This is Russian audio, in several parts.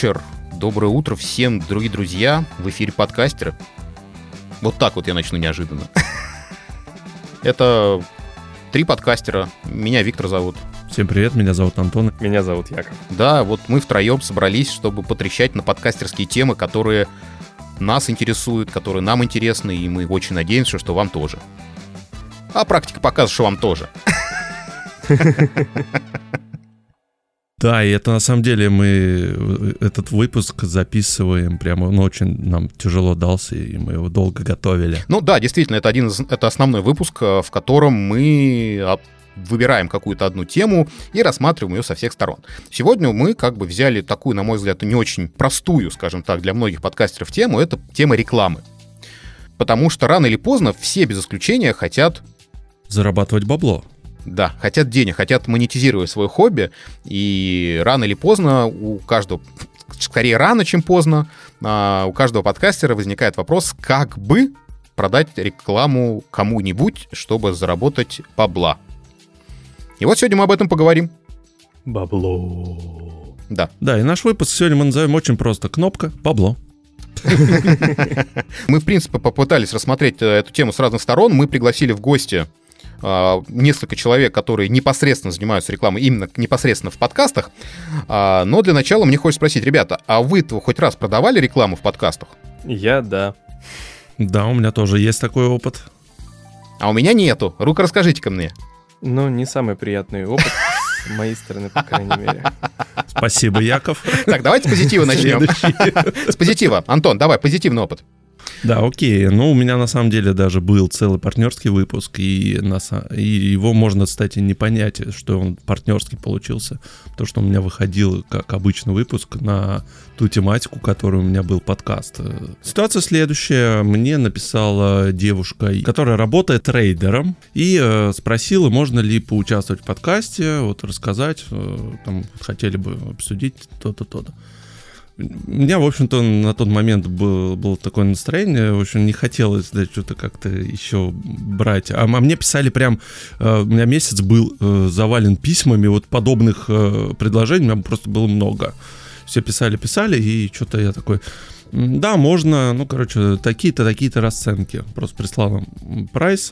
Вечер, доброе утро всем, дорогие друзья. В эфире подкастеры. Вот так вот я начну неожиданно. Это три подкастера. Меня Виктор зовут. Всем привет, меня зовут Антон. Меня зовут Яков. Да, вот мы втроем собрались, чтобы потрещать на подкастерские темы, которые нас интересуют, которые нам интересны, и мы очень надеемся, что вам тоже. А практика показывает, что вам тоже. Да, и это на самом деле мы э, этот выпуск записываем прямо, он очень нам тяжело дался, и мы его долго готовили. Ну да, действительно, это один из, это основной выпуск, э, в котором мы выбираем какую-то одну тему и рассматриваем ее со всех сторон. Сегодня мы как бы взяли такую, на мой взгляд, не очень простую, скажем так, для многих подкастеров тему, это тема рекламы. Потому что рано или поздно все без исключения хотят... Зарабатывать бабло. Да, хотят денег, хотят монетизировать свое хобби, и рано или поздно у каждого, скорее рано, чем поздно, а, у каждого подкастера возникает вопрос, как бы продать рекламу кому-нибудь, чтобы заработать бабла. И вот сегодня мы об этом поговорим. Бабло. Да. Да, и наш выпуск сегодня мы назовем очень просто. Кнопка «Бабло». Мы, в принципе, попытались рассмотреть э, эту тему с разных сторон. Мы пригласили в гости несколько человек, которые непосредственно занимаются рекламой именно непосредственно в подкастах. А, но для начала мне хочется спросить, ребята, а вы-то хоть раз продавали рекламу в подкастах? Я, да. Да, у меня тоже есть такой опыт. А у меня нету. Рука расскажите-ка мне. Ну, не самый приятный опыт с моей стороны, по крайней мере. Спасибо, Яков. Так, давайте с позитива начнем. С позитива. Антон, давай, позитивный опыт. Да, окей. Ну, у меня на самом деле даже был целый партнерский выпуск, и, на, и его можно, кстати, не понять, что он партнерский получился, потому что у меня выходил, как обычный выпуск, на ту тематику, которую у меня был подкаст. Ситуация следующая. Мне написала девушка, которая работает трейдером, и э, спросила, можно ли поучаствовать в подкасте, вот рассказать, э, там, хотели бы обсудить то-то, то-то. У меня, в общем-то, на тот момент был, было такое настроение, в общем, не хотелось да, что-то как-то еще брать. А, а мне писали прям, э, у меня месяц был э, завален письмами, вот подобных э, предложений у меня просто было много. Все писали, писали, и что-то я такой, да, можно, ну, короче, такие-то, такие-то расценки. Просто прислал им прайс,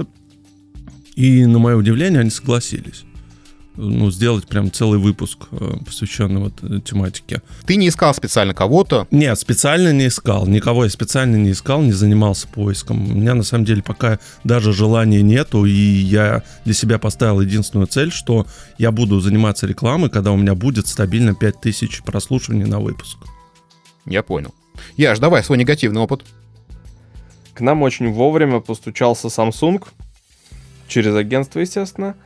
и на мое удивление они согласились ну, сделать прям целый выпуск, э, посвященный вот э, тематике. Ты не искал специально кого-то? Нет, специально не искал. Никого я специально не искал, не занимался поиском. У меня на самом деле пока даже желания нету, и я для себя поставил единственную цель, что я буду заниматься рекламой, когда у меня будет стабильно 5000 прослушиваний на выпуск. Я понял. Яш, давай свой негативный опыт. К нам очень вовремя постучался Samsung, через агентство, естественно,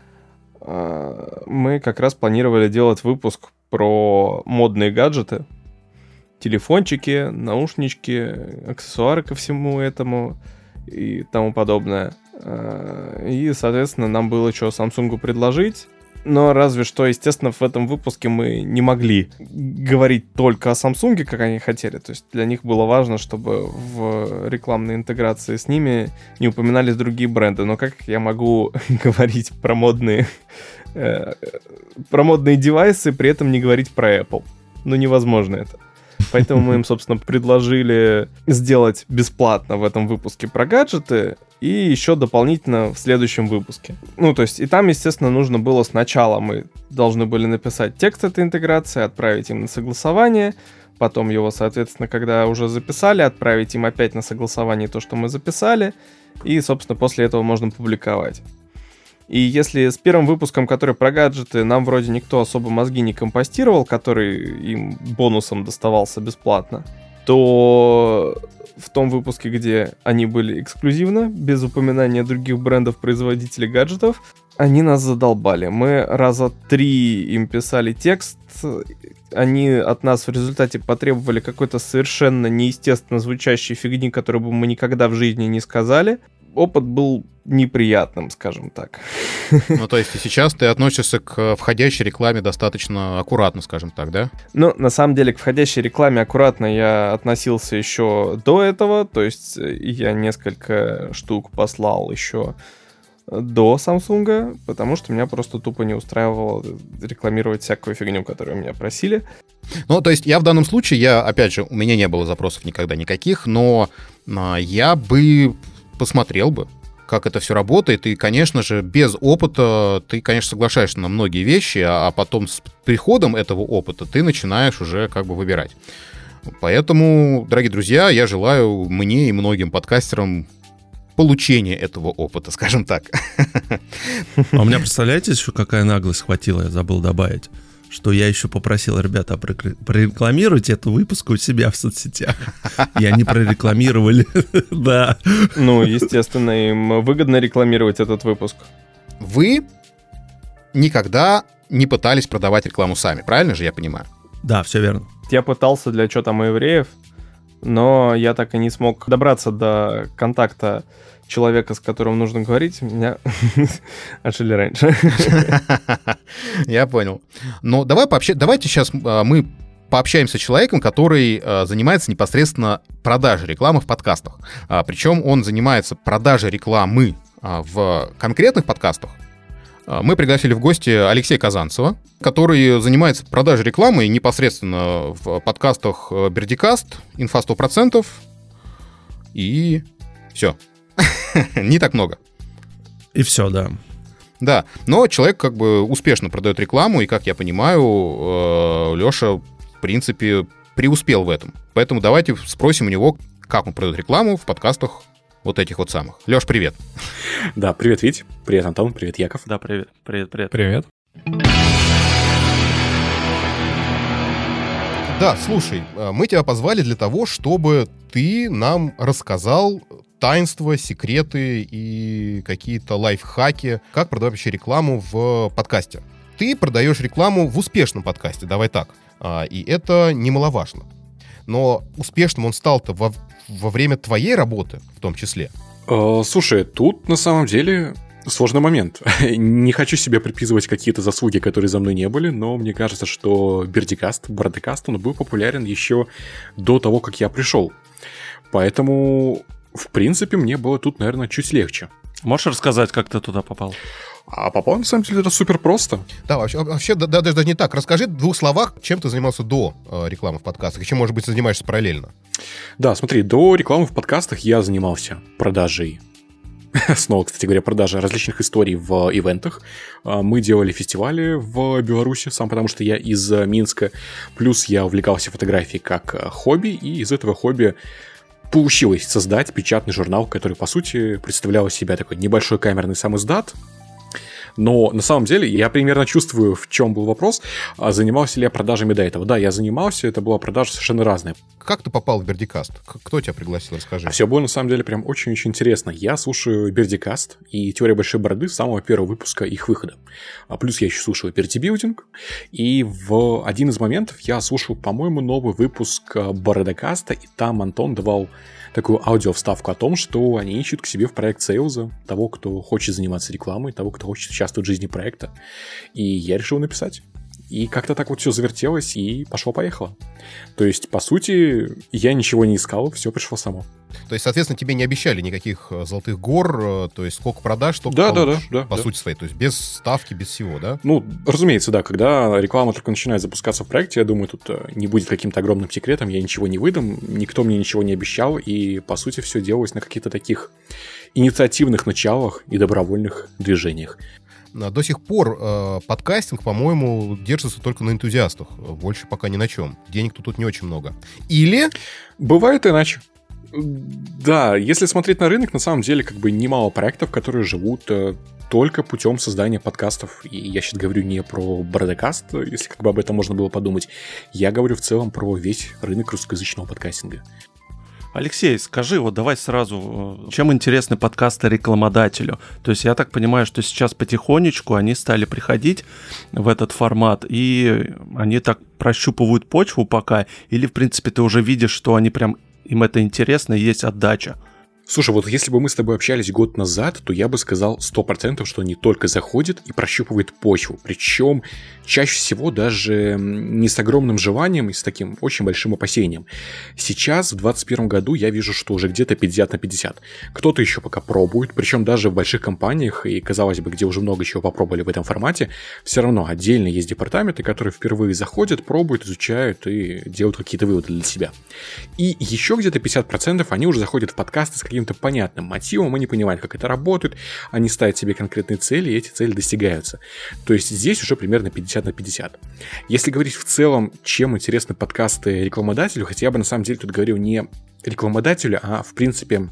мы как раз планировали делать выпуск про модные гаджеты, телефончики, наушнички, аксессуары ко всему этому и тому подобное. А, и, соответственно, нам было что Samsung предложить. Но разве что, естественно, в этом выпуске мы не могли говорить только о Samsung, как они хотели. То есть для них было важно, чтобы в рекламной интеграции с ними не упоминались другие бренды. Но как я могу говорить про модные, э, про модные девайсы, при этом не говорить про Apple? Ну, невозможно это. Поэтому мы им, собственно, предложили сделать бесплатно в этом выпуске про гаджеты и еще дополнительно в следующем выпуске. Ну, то есть, и там, естественно, нужно было сначала мы должны были написать текст этой интеграции, отправить им на согласование, потом его, соответственно, когда уже записали, отправить им опять на согласование то, что мы записали, и, собственно, после этого можно публиковать. И если с первым выпуском, который про гаджеты, нам вроде никто особо мозги не компостировал, который им бонусом доставался бесплатно, то в том выпуске, где они были эксклюзивно, без упоминания других брендов-производителей гаджетов, они нас задолбали. Мы раза три им писали текст, они от нас в результате потребовали какой-то совершенно неестественно звучащей фигни, которую бы мы никогда в жизни не сказали опыт был неприятным, скажем так. Ну, то есть и сейчас ты относишься к входящей рекламе достаточно аккуратно, скажем так, да? Ну, на самом деле, к входящей рекламе аккуратно я относился еще до этого, то есть я несколько штук послал еще до Samsung, потому что меня просто тупо не устраивало рекламировать всякую фигню, которую меня просили. Ну, то есть я в данном случае, я, опять же, у меня не было запросов никогда никаких, но а, я бы посмотрел бы, как это все работает, и, конечно же, без опыта ты, конечно, соглашаешься на многие вещи, а, а потом с приходом этого опыта ты начинаешь уже как бы выбирать. Поэтому, дорогие друзья, я желаю мне и многим подкастерам получения этого опыта, скажем так. А у меня, представляете, еще какая наглость хватила, я забыл добавить что я еще попросил ребята прорекламировать эту выпуск у себя в соцсетях. И они прорекламировали, да. Ну, естественно, им выгодно рекламировать этот выпуск. Вы никогда не пытались продавать рекламу сами, правильно же я понимаю? Да, все верно. Я пытался для что там евреев, но я так и не смог добраться до контакта человека, с которым нужно говорить, меня отшили раньше. Я понял. Но давай пообще... давайте сейчас а, мы пообщаемся с человеком, который э, занимается непосредственно продажей рекламы в подкастах. А, причем он занимается продажей рекламы а, в конкретных подкастах. Мы пригласили в гости Алексея Казанцева, который занимается продажей рекламы непосредственно в подкастах э, Бердикаст, Инфа 100% и все. Не так много. И все, да. Да, но человек как бы успешно продает рекламу, и, как я понимаю, э, Леша, в принципе, преуспел в этом. Поэтому давайте спросим у него, как он продает рекламу в подкастах вот этих вот самых. Леш, привет. Да, привет, Вить. Привет, Антон. Привет, Яков. Да, привет. Привет, привет. Привет. Да, слушай, э, мы тебя позвали для того, чтобы ты нам рассказал таинства, секреты и какие-то лайфхаки, как продавать вообще рекламу в подкасте. Ты продаешь рекламу в успешном подкасте, давай так. А, и это немаловажно. Но успешным он стал-то во, во время твоей работы в том числе. Э, слушай, тут на самом деле сложный момент. не хочу себе приписывать какие-то заслуги, которые за мной не были, но мне кажется, что Бердикаст, Бродекаст, он был популярен еще до того, как я пришел. Поэтому в принципе, мне было тут, наверное, чуть легче. Можешь рассказать, как ты туда попал? А попал, на самом деле, это супер просто. Да, вообще, вообще да, даже, даже не так. Расскажи в двух словах, чем ты занимался до э, рекламы в подкастах, и чем, может быть, занимаешься параллельно. Да, смотри, до рекламы в подкастах я занимался продажей снова, кстати говоря, продажа различных историй в ивентах. А, мы делали фестивали в Беларуси, сам потому что я из Минска. Плюс я увлекался фотографией как э, хобби, и из этого хобби получилось создать печатный журнал, который, по сути, представлял из себя такой небольшой камерный сам издат, но на самом деле я примерно чувствую, в чем был вопрос. А занимался ли я продажами до этого? Да, я занимался, это была продажа совершенно разная. Как ты попал в Бердикаст? Кто тебя пригласил, расскажи. А все было на самом деле прям очень-очень интересно. Я слушаю Бердикаст и Теория Большой Бороды с самого первого выпуска их выхода. А плюс я еще слушаю Бертибилдинг. И в один из моментов я слушал, по-моему, новый выпуск Бородокаста, и там Антон давал такую аудиовставку о том, что они ищут к себе в проект сейлза того, кто хочет заниматься рекламой, того, кто хочет участвовать в жизни проекта. И я решил написать. И как-то так вот все завертелось, и пошло-поехало. То есть, по сути, я ничего не искал, все пришло само. То есть, соответственно, тебе не обещали никаких э, золотых гор, э, то есть сколько продаж, столько да, да, да, да, по да. сути своей, то есть без ставки, без всего, да? Ну, разумеется, да, когда реклама только начинает запускаться в проекте, я думаю, тут э, не будет каким-то огромным секретом, я ничего не выдам, никто мне ничего не обещал, и, по сути, все делалось на каких-то таких инициативных началах и добровольных движениях. А, до сих пор э, подкастинг, по-моему, держится только на энтузиастах. Больше пока ни на чем. Денег тут не очень много. Или... Бывает иначе. Да, если смотреть на рынок, на самом деле как бы немало проектов, которые живут э, только путем создания подкастов. И я сейчас говорю не про бродокаст, если как бы об этом можно было подумать. Я говорю в целом про весь рынок русскоязычного подкастинга. Алексей, скажи, вот давай сразу, э, чем интересны подкасты рекламодателю? То есть я так понимаю, что сейчас потихонечку они стали приходить в этот формат, и они так прощупывают почву пока, или, в принципе, ты уже видишь, что они прям, им это интересно, и есть отдача? Слушай, вот если бы мы с тобой общались год назад, то я бы сказал 100%, что не только заходит и прощупывает почву. Причем чаще всего даже не с огромным желанием и с таким очень большим опасением. Сейчас, в 2021 году, я вижу, что уже где-то 50 на 50. Кто-то еще пока пробует, причем даже в больших компаниях, и казалось бы, где уже много чего попробовали в этом формате, все равно отдельно есть департаменты, которые впервые заходят, пробуют, изучают и делают какие-то выводы для себя. И еще где-то 50% они уже заходят в подкасты с каким-то понятным мотивом, они понимают, как это работает, они ставят себе конкретные цели, и эти цели достигаются. То есть здесь уже примерно 50 на 50. Если говорить в целом, чем интересны подкасты рекламодателю, хотя я бы на самом деле тут говорил не рекламодателю, а в принципе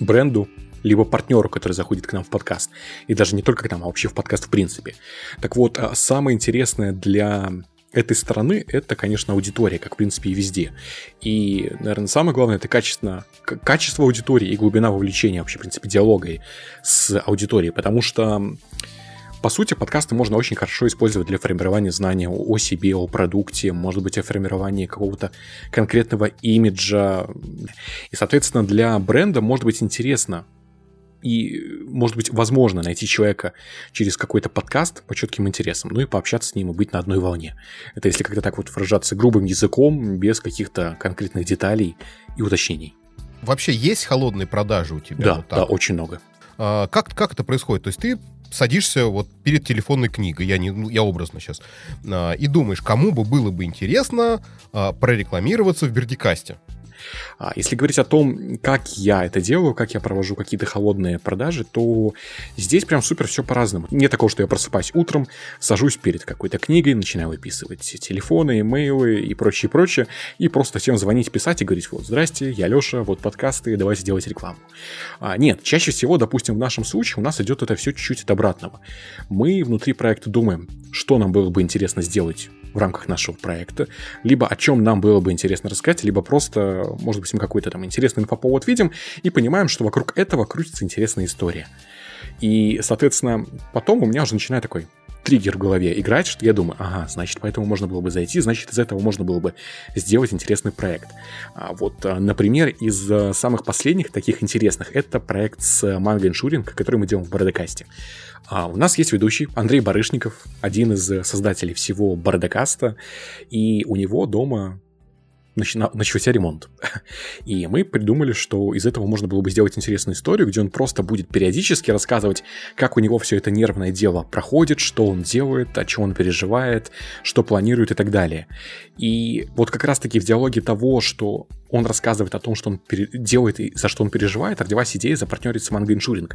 бренду, либо партнеру, который заходит к нам в подкаст. И даже не только к нам, а вообще в подкаст в принципе. Так вот, а самое интересное для этой стороны это, конечно, аудитория, как в принципе и везде. И, наверное, самое главное это качественно, качество аудитории и глубина вовлечения вообще, в принципе, диалога с аудиторией, потому что по сути, подкасты можно очень хорошо использовать для формирования знания о себе, о продукте, может быть, о формировании какого-то конкретного имиджа. И, соответственно, для бренда может быть интересно и, может быть, возможно найти человека через какой-то подкаст по четким интересам, ну и пообщаться с ним и быть на одной волне. Это если как-то так вот выражаться грубым языком, без каких-то конкретных деталей и уточнений. Вообще есть холодные продажи у тебя? Да, вот да, очень много. А, как, как это происходит? То есть ты садишься вот перед телефонной книгой, я, не, ну, я образно сейчас, а, и думаешь, кому бы было бы интересно а, прорекламироваться в Бердикасте. А если говорить о том, как я это делаю, как я провожу какие-то холодные продажи, то здесь прям супер все по-разному. Нет такого, что я просыпаюсь утром, сажусь перед какой-то книгой, начинаю выписывать телефоны, имейлы и прочее, прочее, и просто всем звонить, писать и говорить, вот, здрасте, я Леша, вот подкасты, давайте делать рекламу. А, нет, чаще всего, допустим, в нашем случае у нас идет это все чуть-чуть от обратного. Мы внутри проекта думаем, что нам было бы интересно сделать в рамках нашего проекта, либо о чем нам было бы интересно рассказать, либо просто, может быть, мы какой-то там интересный инфоповод видим и понимаем, что вокруг этого крутится интересная история. И, соответственно, потом у меня уже начинает такой триггер в голове играть, что я думаю, ага, значит, поэтому можно было бы зайти, значит, из этого можно было бы сделать интересный проект. А вот, а, например, из а, самых последних таких интересных, это проект с Манго Иншуринг, который мы делаем в Бородокасте. А у нас есть ведущий Андрей Барышников, один из создателей всего Бородокаста, и у него дома начался ремонт. И мы придумали, что из этого можно было бы сделать интересную историю, где он просто будет периодически рассказывать, как у него все это нервное дело проходит, что он делает, о чем он переживает, что планирует и так далее. И вот как раз-таки в диалоге того, что он рассказывает о том, что он делает и за что он переживает, родилась идея запартнерить с Mango Insuring.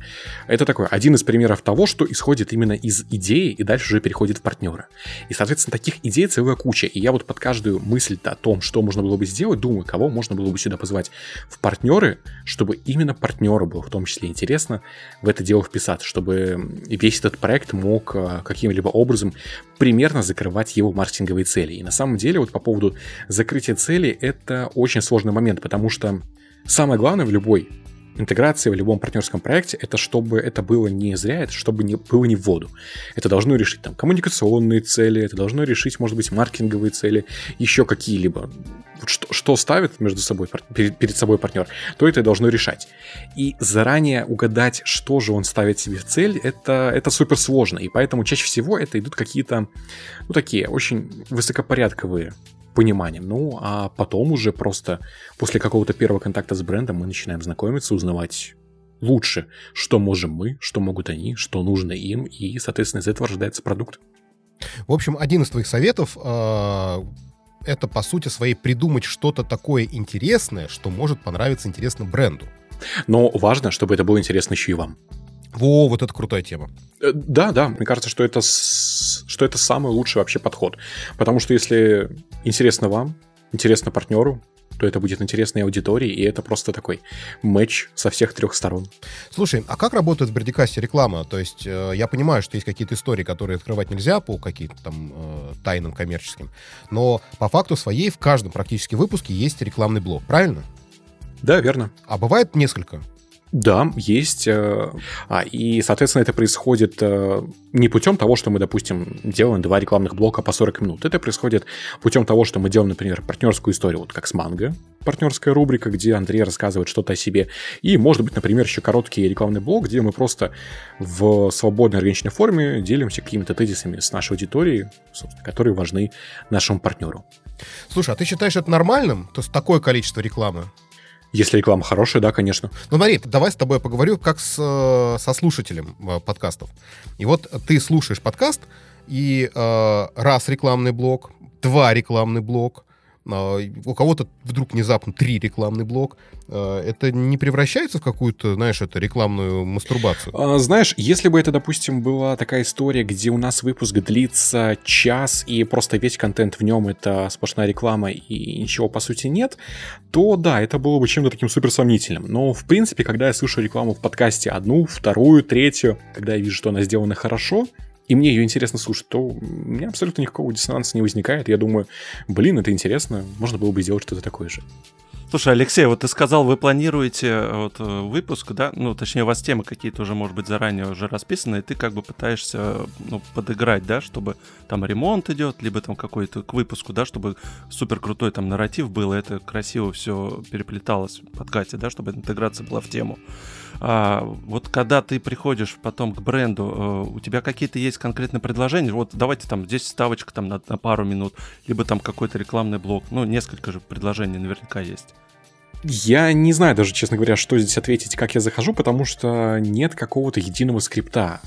Это такой один из примеров того, что исходит именно из идеи и дальше уже переходит в партнера. И, соответственно, таких идей целая куча. И я вот под каждую мысль о том, что можно было бы сделать, думаю, кого можно было бы сюда позвать в партнеры, чтобы именно партнеру было в том числе интересно в это дело вписаться, чтобы весь этот проект мог э, каким-либо образом примерно закрывать его маркетинговые цели. И на самом деле вот по поводу закрытия цели это очень сложный момент, потому что самое главное в любой интеграции в любом партнерском проекте, это чтобы это было не зря, это чтобы не, было не в воду. Это должно решить там коммуникационные цели, это должно решить, может быть, маркетинговые цели, еще какие-либо. Что, что ставит между собой, перед, перед собой партнер, то это должно решать. И заранее угадать, что же он ставит себе в цель, это, это супер сложно. И поэтому чаще всего это идут какие-то, ну, такие очень высокопорядковые пониманием. Ну, а потом уже просто после какого-то первого контакта с брендом мы начинаем знакомиться, узнавать лучше, что можем мы, что могут они, что нужно им, и, соответственно, из этого рождается продукт. В общем, один из твоих советов э, это, по сути своей, придумать что-то такое интересное, что может понравиться интересно бренду. Но важно, чтобы это было интересно еще и вам. Во, вот это крутая тема. Э, да, да, мне кажется, что это, что это самый лучший вообще подход. Потому что если интересно вам, интересно партнеру, то это будет интересной аудитории, и это просто такой матч со всех трех сторон. Слушай, а как работает в Бердикасте реклама? То есть э, я понимаю, что есть какие-то истории, которые открывать нельзя по каким-то там э, тайным коммерческим, но по факту своей в каждом практически выпуске есть рекламный блок, правильно? Да, верно. А бывает несколько? Да, есть. Э, а, и, соответственно, это происходит э, не путем того, что мы, допустим, делаем два рекламных блока по 40 минут. Это происходит путем того, что мы делаем, например, партнерскую историю, вот как с Манго, партнерская рубрика, где Андрей рассказывает что-то о себе. И, может быть, например, еще короткий рекламный блог, где мы просто в свободной органичной форме делимся какими-то тезисами с нашей аудиторией, которые важны нашему партнеру. Слушай, а ты считаешь это нормальным? То есть такое количество рекламы? Если реклама хорошая, да, конечно. Ну, смотри, давай с тобой поговорю как с, э, со слушателем э, подкастов. И вот ты слушаешь подкаст, и э, раз рекламный блок, два рекламный блок, у кого-то вдруг внезапно три рекламный блок, а, это не превращается в какую-то, знаешь, это рекламную мастурбацию? А, знаешь, если бы это, допустим, была такая история, где у нас выпуск длится час, и просто весь контент в нем это сплошная реклама, и ничего по сути нет, то да, это было бы чем-то таким суперсомнительным. Но, в принципе, когда я слышу рекламу в подкасте одну, вторую, третью, когда я вижу, что она сделана хорошо, и мне ее интересно слушать, то у меня абсолютно никакого диссонанса не возникает. Я думаю, блин, это интересно, можно было бы сделать что-то такое же. Слушай, Алексей, вот ты сказал, вы планируете э, вот э, выпуск, да? Ну, точнее, у вас темы какие-то уже, может быть, заранее уже расписаны, и ты как бы пытаешься ну, подыграть, да, чтобы там ремонт идет, либо там какой-то к выпуску, да, чтобы супер крутой там нарратив был, и это красиво все переплеталось в подкасте, да, чтобы интеграция была в тему. А, вот когда ты приходишь потом к бренду, э, у тебя какие-то есть конкретные предложения? Вот давайте там здесь ставочка там на, на пару минут, либо там какой-то рекламный блок. Ну, несколько же предложений наверняка есть. Я не знаю даже, честно говоря, что здесь ответить, как я захожу, потому что нет какого-то единого скрипта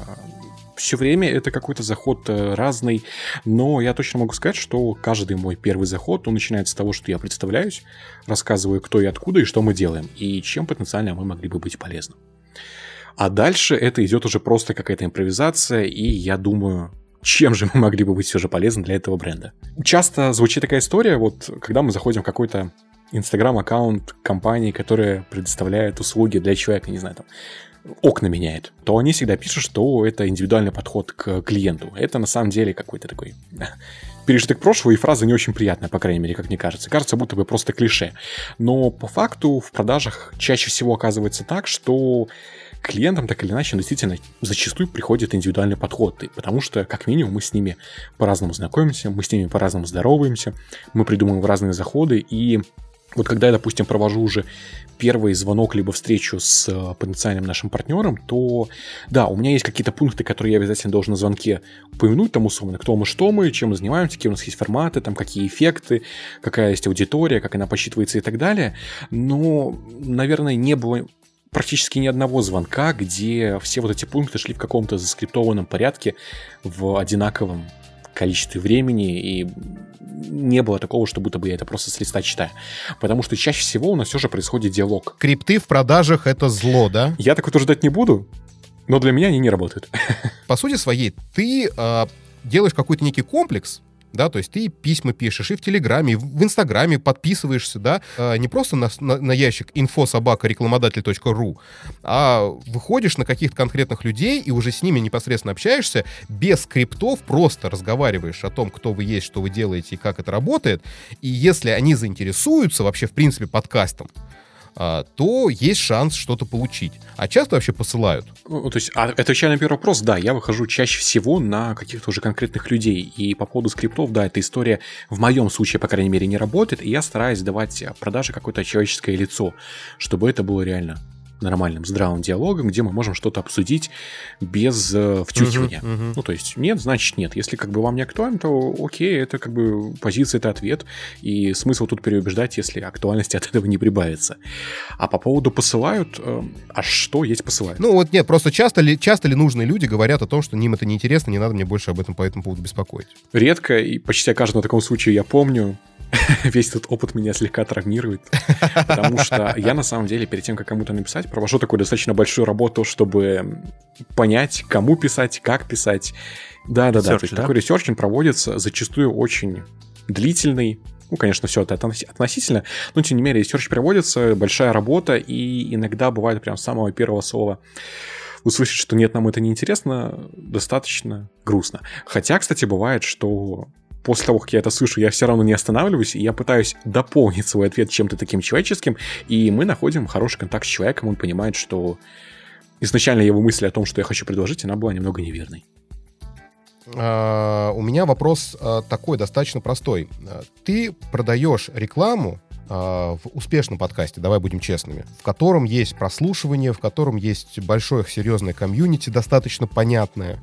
все время это какой-то заход э, разный, но я точно могу сказать, что каждый мой первый заход, он начинается с того, что я представляюсь, рассказываю, кто и откуда и что мы делаем, и чем потенциально мы могли бы быть полезны. А дальше это идет уже просто какая-то импровизация, и я думаю, чем же мы могли бы быть все же полезны для этого бренда. Часто звучит такая история, вот когда мы заходим в какой-то инстаграм-аккаунт компании, которая предоставляет услуги для человека, не знаю, там, окна меняет, то они всегда пишут, что это индивидуальный подход к клиенту. Это на самом деле какой-то такой пережиток прошлого, и фраза не очень приятная, по крайней мере, как мне кажется. Кажется, будто бы просто клише. Но по факту в продажах чаще всего оказывается так, что клиентам так или иначе действительно зачастую приходит индивидуальный подход, потому что, как минимум, мы с ними по-разному знакомимся, мы с ними по-разному здороваемся, мы придумываем разные заходы, и вот когда я, допустим, провожу уже первый звонок либо встречу с э, потенциальным нашим партнером, то да, у меня есть какие-то пункты, которые я обязательно должен на звонке упомянуть, там условно, кто мы, что мы, чем мы занимаемся, какие у нас есть форматы, там какие эффекты, какая есть аудитория, как она посчитывается и так далее. Но, наверное, не было практически ни одного звонка, где все вот эти пункты шли в каком-то заскриптованном порядке в одинаковом количестве времени, и не было такого, что будто бы я это просто с листа читаю. Потому что чаще всего у нас все же происходит диалог. Крипты в продажах — это зло, да? Я так утверждать не буду, но для меня они не работают. По сути своей, ты э, делаешь какой-то некий комплекс, да, то есть ты письма пишешь и в Телеграме, и в Инстаграме подписываешься, да, а, не просто на, на, на ящик info.собака.рекламодатель.ру, а выходишь на каких-то конкретных людей и уже с ними непосредственно общаешься, без скриптов просто разговариваешь о том, кто вы есть, что вы делаете и как это работает, и если они заинтересуются вообще, в принципе, подкастом, то есть шанс что-то получить. А часто вообще посылают. Ну, то есть, а, отвечая на первый вопрос, да, я выхожу чаще всего на каких-то уже конкретных людей. И по поводу скриптов, да, эта история в моем случае, по крайней мере, не работает. И я стараюсь давать продаже какое-то человеческое лицо, чтобы это было реально нормальным, здравым диалогом, где мы можем что-то обсудить без э, втюхивания. Uh-huh, uh-huh. Ну, то есть, нет, значит нет. Если как бы вам не актуально, то окей, это как бы позиция, это ответ. И смысл тут переубеждать, если актуальности от этого не прибавится. А по поводу посылают, э, а что есть посылают? Ну, вот нет, просто часто ли, часто ли нужные люди говорят о том, что им это неинтересно, не надо мне больше об этом по этому поводу беспокоить? Редко, и почти о каждом таком случае я помню. весь этот опыт меня слегка травмирует, потому что я на самом деле перед тем, как кому-то написать, провожу такую достаточно большую работу, чтобы понять, кому писать, как писать. Да-да-да, то есть да? такой researching проводится зачастую очень длительный, ну, конечно, все это относительно, но, тем не менее, research проводится, большая работа, и иногда бывает прям с самого первого слова услышать, что нет, нам это не интересно, достаточно грустно. Хотя, кстати, бывает, что после того, как я это слышу, я все равно не останавливаюсь, и я пытаюсь дополнить свой ответ чем-то таким человеческим, и мы находим хороший контакт с человеком, он понимает, что изначально его мысль о том, что я хочу предложить, она была немного неверной. Uh, у меня вопрос uh, такой, достаточно простой. Uh, ты продаешь рекламу в успешном подкасте, давай будем честными, в котором есть прослушивание, в котором есть большое серьезное комьюнити, достаточно понятное,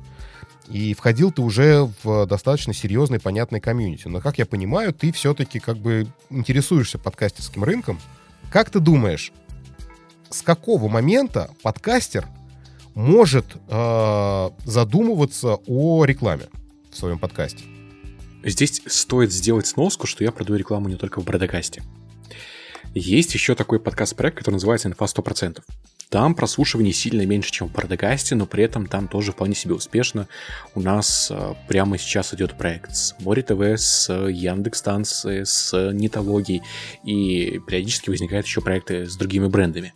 и входил ты уже в достаточно серьезный, понятный комьюнити. Но, как я понимаю, ты все-таки как бы интересуешься подкастерским рынком. Как ты думаешь, с какого момента подкастер может э, задумываться о рекламе в своем подкасте? Здесь стоит сделать сноску, что я продаю рекламу не только в Бродокасте. Есть еще такой подкаст-проект, который называется «Инфа 100%». Там прослушивание сильно меньше, чем в Парадокасте, но при этом там тоже вполне себе успешно. У нас э, прямо сейчас идет проект с Море ТВ, с Яндекс-станции, с Нитологией, и периодически возникают еще проекты с другими брендами.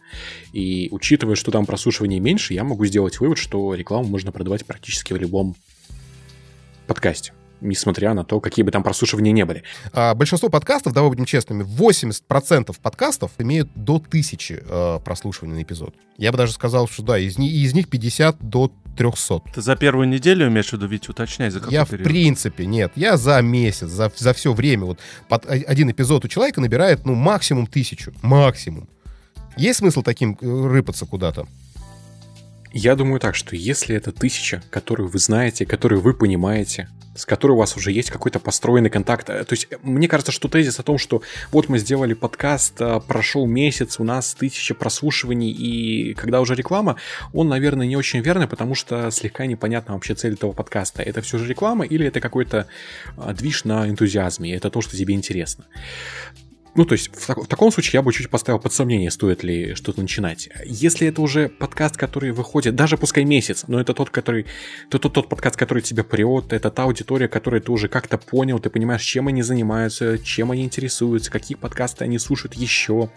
И учитывая, что там прослушивание меньше, я могу сделать вывод, что рекламу можно продавать практически в любом подкасте несмотря на то, какие бы там прослушивания не были. А, большинство подкастов, давай будем честными, 80% подкастов имеют до 1000 э, прослушиваний на эпизод. Я бы даже сказал, что да, из, из них 50 до 300. Ты за первую неделю имеешь в виду, ведь уточняй, за какой Я период? в принципе, нет, я за месяц, за, за все время. Вот под, один эпизод у человека набирает, ну, максимум тысячу. Максимум. Есть смысл таким э, рыпаться куда-то? Я думаю так, что если это тысяча, которую вы знаете, которую вы понимаете, с которой у вас уже есть какой-то построенный контакт. Э, то есть мне кажется, что тезис о том, что вот мы сделали подкаст, э, прошел месяц, у нас тысяча прослушиваний, и когда уже реклама, он, наверное, не очень верный, потому что слегка непонятна вообще цель этого подкаста. Это все же реклама или это какой-то э, движ на энтузиазме, это то, что тебе интересно. Ну, то есть, в, так, в таком случае я бы чуть поставил под сомнение, стоит ли что-то начинать. Если это уже подкаст, который выходит, даже пускай месяц, но это тот, который, то, тот, тот подкаст, который тебя прет, это та аудитория, которую ты уже как-то понял, ты понимаешь, чем они занимаются, чем они интересуются, какие подкасты они слушают еще,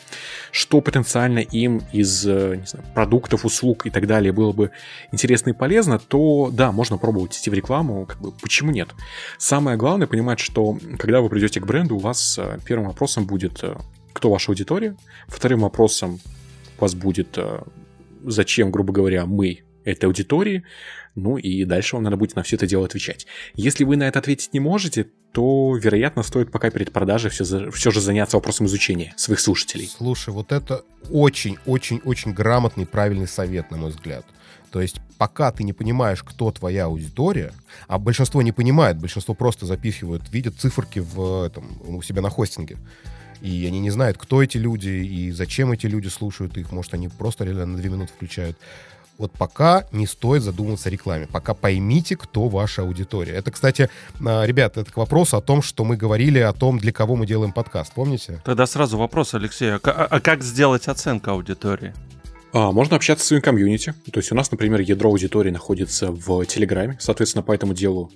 что потенциально им из э, не знаю, продуктов, услуг и так далее было бы интересно и полезно, то да, можно пробовать идти в рекламу, как бы, почему нет? Самое главное понимать, что когда вы придете к бренду, у вас э, первым вопросом будет будет, э, кто ваша аудитория. Вторым вопросом у вас будет, э, зачем, грубо говоря, мы этой аудитории. Ну и дальше вам надо будет на все это дело отвечать. Если вы на это ответить не можете, то, вероятно, стоит пока перед продажей все, все же заняться вопросом изучения своих слушателей. Слушай, вот это очень-очень-очень грамотный, правильный совет, на мой взгляд. То есть пока ты не понимаешь, кто твоя аудитория, а большинство не понимает, большинство просто запихивают, видят циферки в, этом, у себя на хостинге и они не знают, кто эти люди и зачем эти люди слушают их. Может, они просто реально на две минуты включают. Вот пока не стоит задумываться о рекламе. Пока поймите, кто ваша аудитория. Это, кстати, а, ребята, это к вопросу о том, что мы говорили о том, для кого мы делаем подкаст. Помните? Тогда сразу вопрос, Алексей. А, а как сделать оценку аудитории? А, можно общаться с своим комьюнити. То есть у нас, например, ядро аудитории находится в Телеграме. Соответственно, по этому делу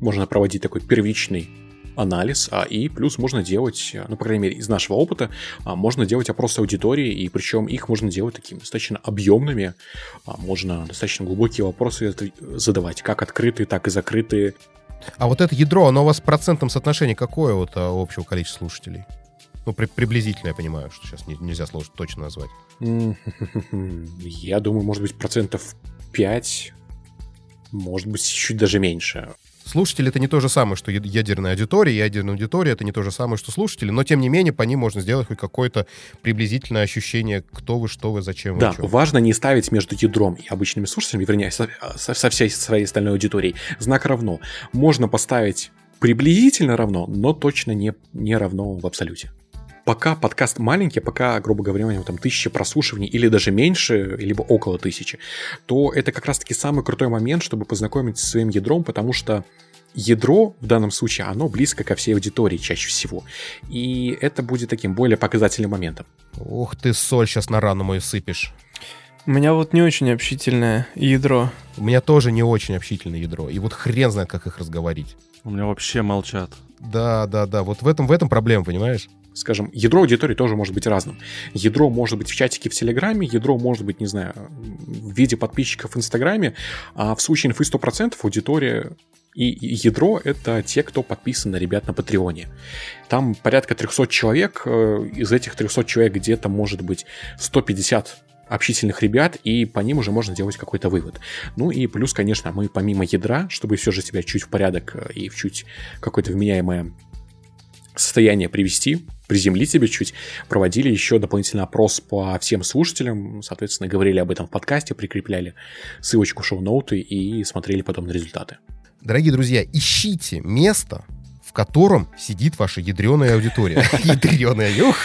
можно проводить такой первичный анализ, а, и плюс можно делать, ну, по крайней мере, из нашего опыта, а, можно делать опросы аудитории, и причем их можно делать такими достаточно объемными, а, можно достаточно глубокие вопросы задавать, как открытые, так и закрытые. А вот это ядро, оно у вас в процентном соотношении какое вот общего количества слушателей? Ну, при, приблизительно я понимаю, что сейчас не, нельзя сложно точно назвать. Я думаю, может быть, процентов 5, может быть, чуть даже меньше. Слушатели это не то же самое, что ядерная аудитория. Ядерная аудитория это не то же самое, что слушатели, но тем не менее по ним можно сделать хоть какое-то приблизительное ощущение, кто вы, что вы, зачем вы. Да, важно не ставить между ядром и обычными слушателями, вернее, со, со, со всей своей остальной аудиторией знак равно. Можно поставить приблизительно равно, но точно не, не равно в абсолюте пока подкаст маленький, пока, грубо говоря, у него там тысяча прослушиваний или даже меньше, либо около тысячи, то это как раз-таки самый крутой момент, чтобы познакомиться со своим ядром, потому что ядро в данном случае, оно близко ко всей аудитории чаще всего. И это будет таким более показательным моментом. Ух ты, соль сейчас на рану мою сыпешь. У меня вот не очень общительное ядро. У меня тоже не очень общительное ядро. И вот хрен знает, как их разговорить. У меня вообще молчат. Да, да, да. Вот в этом, в этом проблема, понимаешь? Скажем, ядро аудитории тоже может быть разным. Ядро может быть в чатике в Телеграме, ядро может быть, не знаю, в виде подписчиков в Инстаграме, а в случае инфы 100% аудитория и ядро — это те, кто подписан на ребят на Патреоне. Там порядка 300 человек, э, из этих 300 человек где-то может быть 150 общительных ребят, и по ним уже можно делать какой-то вывод. Ну и плюс, конечно, мы помимо ядра, чтобы все же себя чуть в порядок э, и в чуть какое-то вменяемое состояние привести, приземлить себя чуть, проводили еще дополнительный опрос по всем слушателям, соответственно, говорили об этом в подкасте, прикрепляли ссылочку в шоу-ноуты и смотрели потом на результаты. Дорогие друзья, ищите место, в котором сидит ваша ядреная аудитория. Ядреная, юх!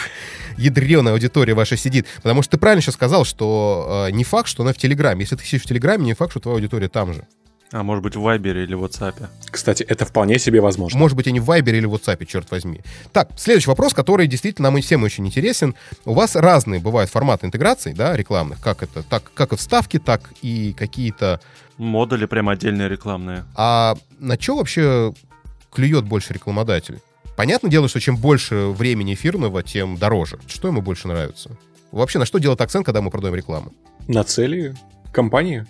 ядреная аудитория ваша сидит. Потому что ты правильно сейчас сказал, что э, не факт, что она в Телеграме. Если ты сидишь в Телеграме, не факт, что твоя аудитория там же. А может быть в Вайбере или в WhatsApp. Кстати, это вполне себе возможно. Может быть, и не в Вайбере или в WhatsApp, черт возьми. Так, следующий вопрос, который действительно нам всем очень интересен. У вас разные бывают форматы интеграций, да, рекламных. Как это? Так, как и вставки, так и какие-то... Модули прям отдельные рекламные. А на что вообще клюет больше рекламодатель? Понятное дело, что чем больше времени эфирного, тем дороже. Что ему больше нравится? Вообще, на что делать акцент, когда мы продаем рекламу? На цели компании.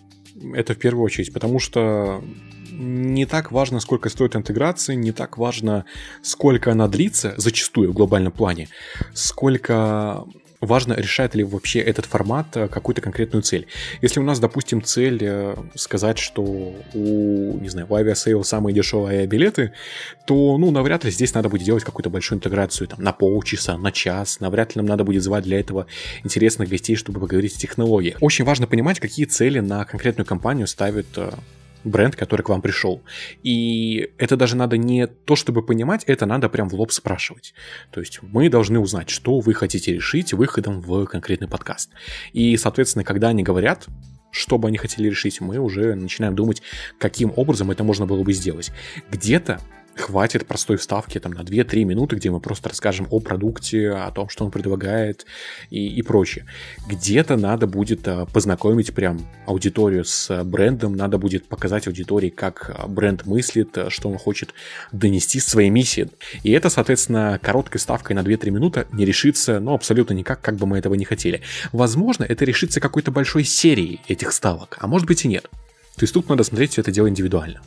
Это в первую очередь, потому что не так важно, сколько стоит интеграция, не так важно, сколько она длится, зачастую в глобальном плане, сколько важно, решает ли вообще этот формат э, какую-то конкретную цель. Если у нас, допустим, цель э, сказать, что у, не знаю, у Aviasales самые дешевые авиабилеты, то, ну, навряд ли здесь надо будет делать какую-то большую интеграцию там, на полчаса, на час, навряд ли нам надо будет звать для этого интересных гостей, чтобы поговорить о технологии. Очень важно понимать, какие цели на конкретную компанию ставят э, бренд, который к вам пришел. И это даже надо не то, чтобы понимать, это надо прям в лоб спрашивать. То есть мы должны узнать, что вы хотите решить выходом в конкретный подкаст. И, соответственно, когда они говорят, что бы они хотели решить, мы уже начинаем думать, каким образом это можно было бы сделать. Где-то хватит простой вставки там на 2-3 минуты, где мы просто расскажем о продукте, о том, что он предлагает и, и прочее. Где-то надо будет а, познакомить прям аудиторию с брендом, надо будет показать аудитории, как а, бренд мыслит, что он хочет донести своей миссии. И это, соответственно, короткой ставкой на 2-3 минуты не решится, ну, абсолютно никак, как бы мы этого не хотели. Возможно, это решится какой-то большой серией этих ставок, а может быть и нет. То есть тут надо смотреть все это дело индивидуально.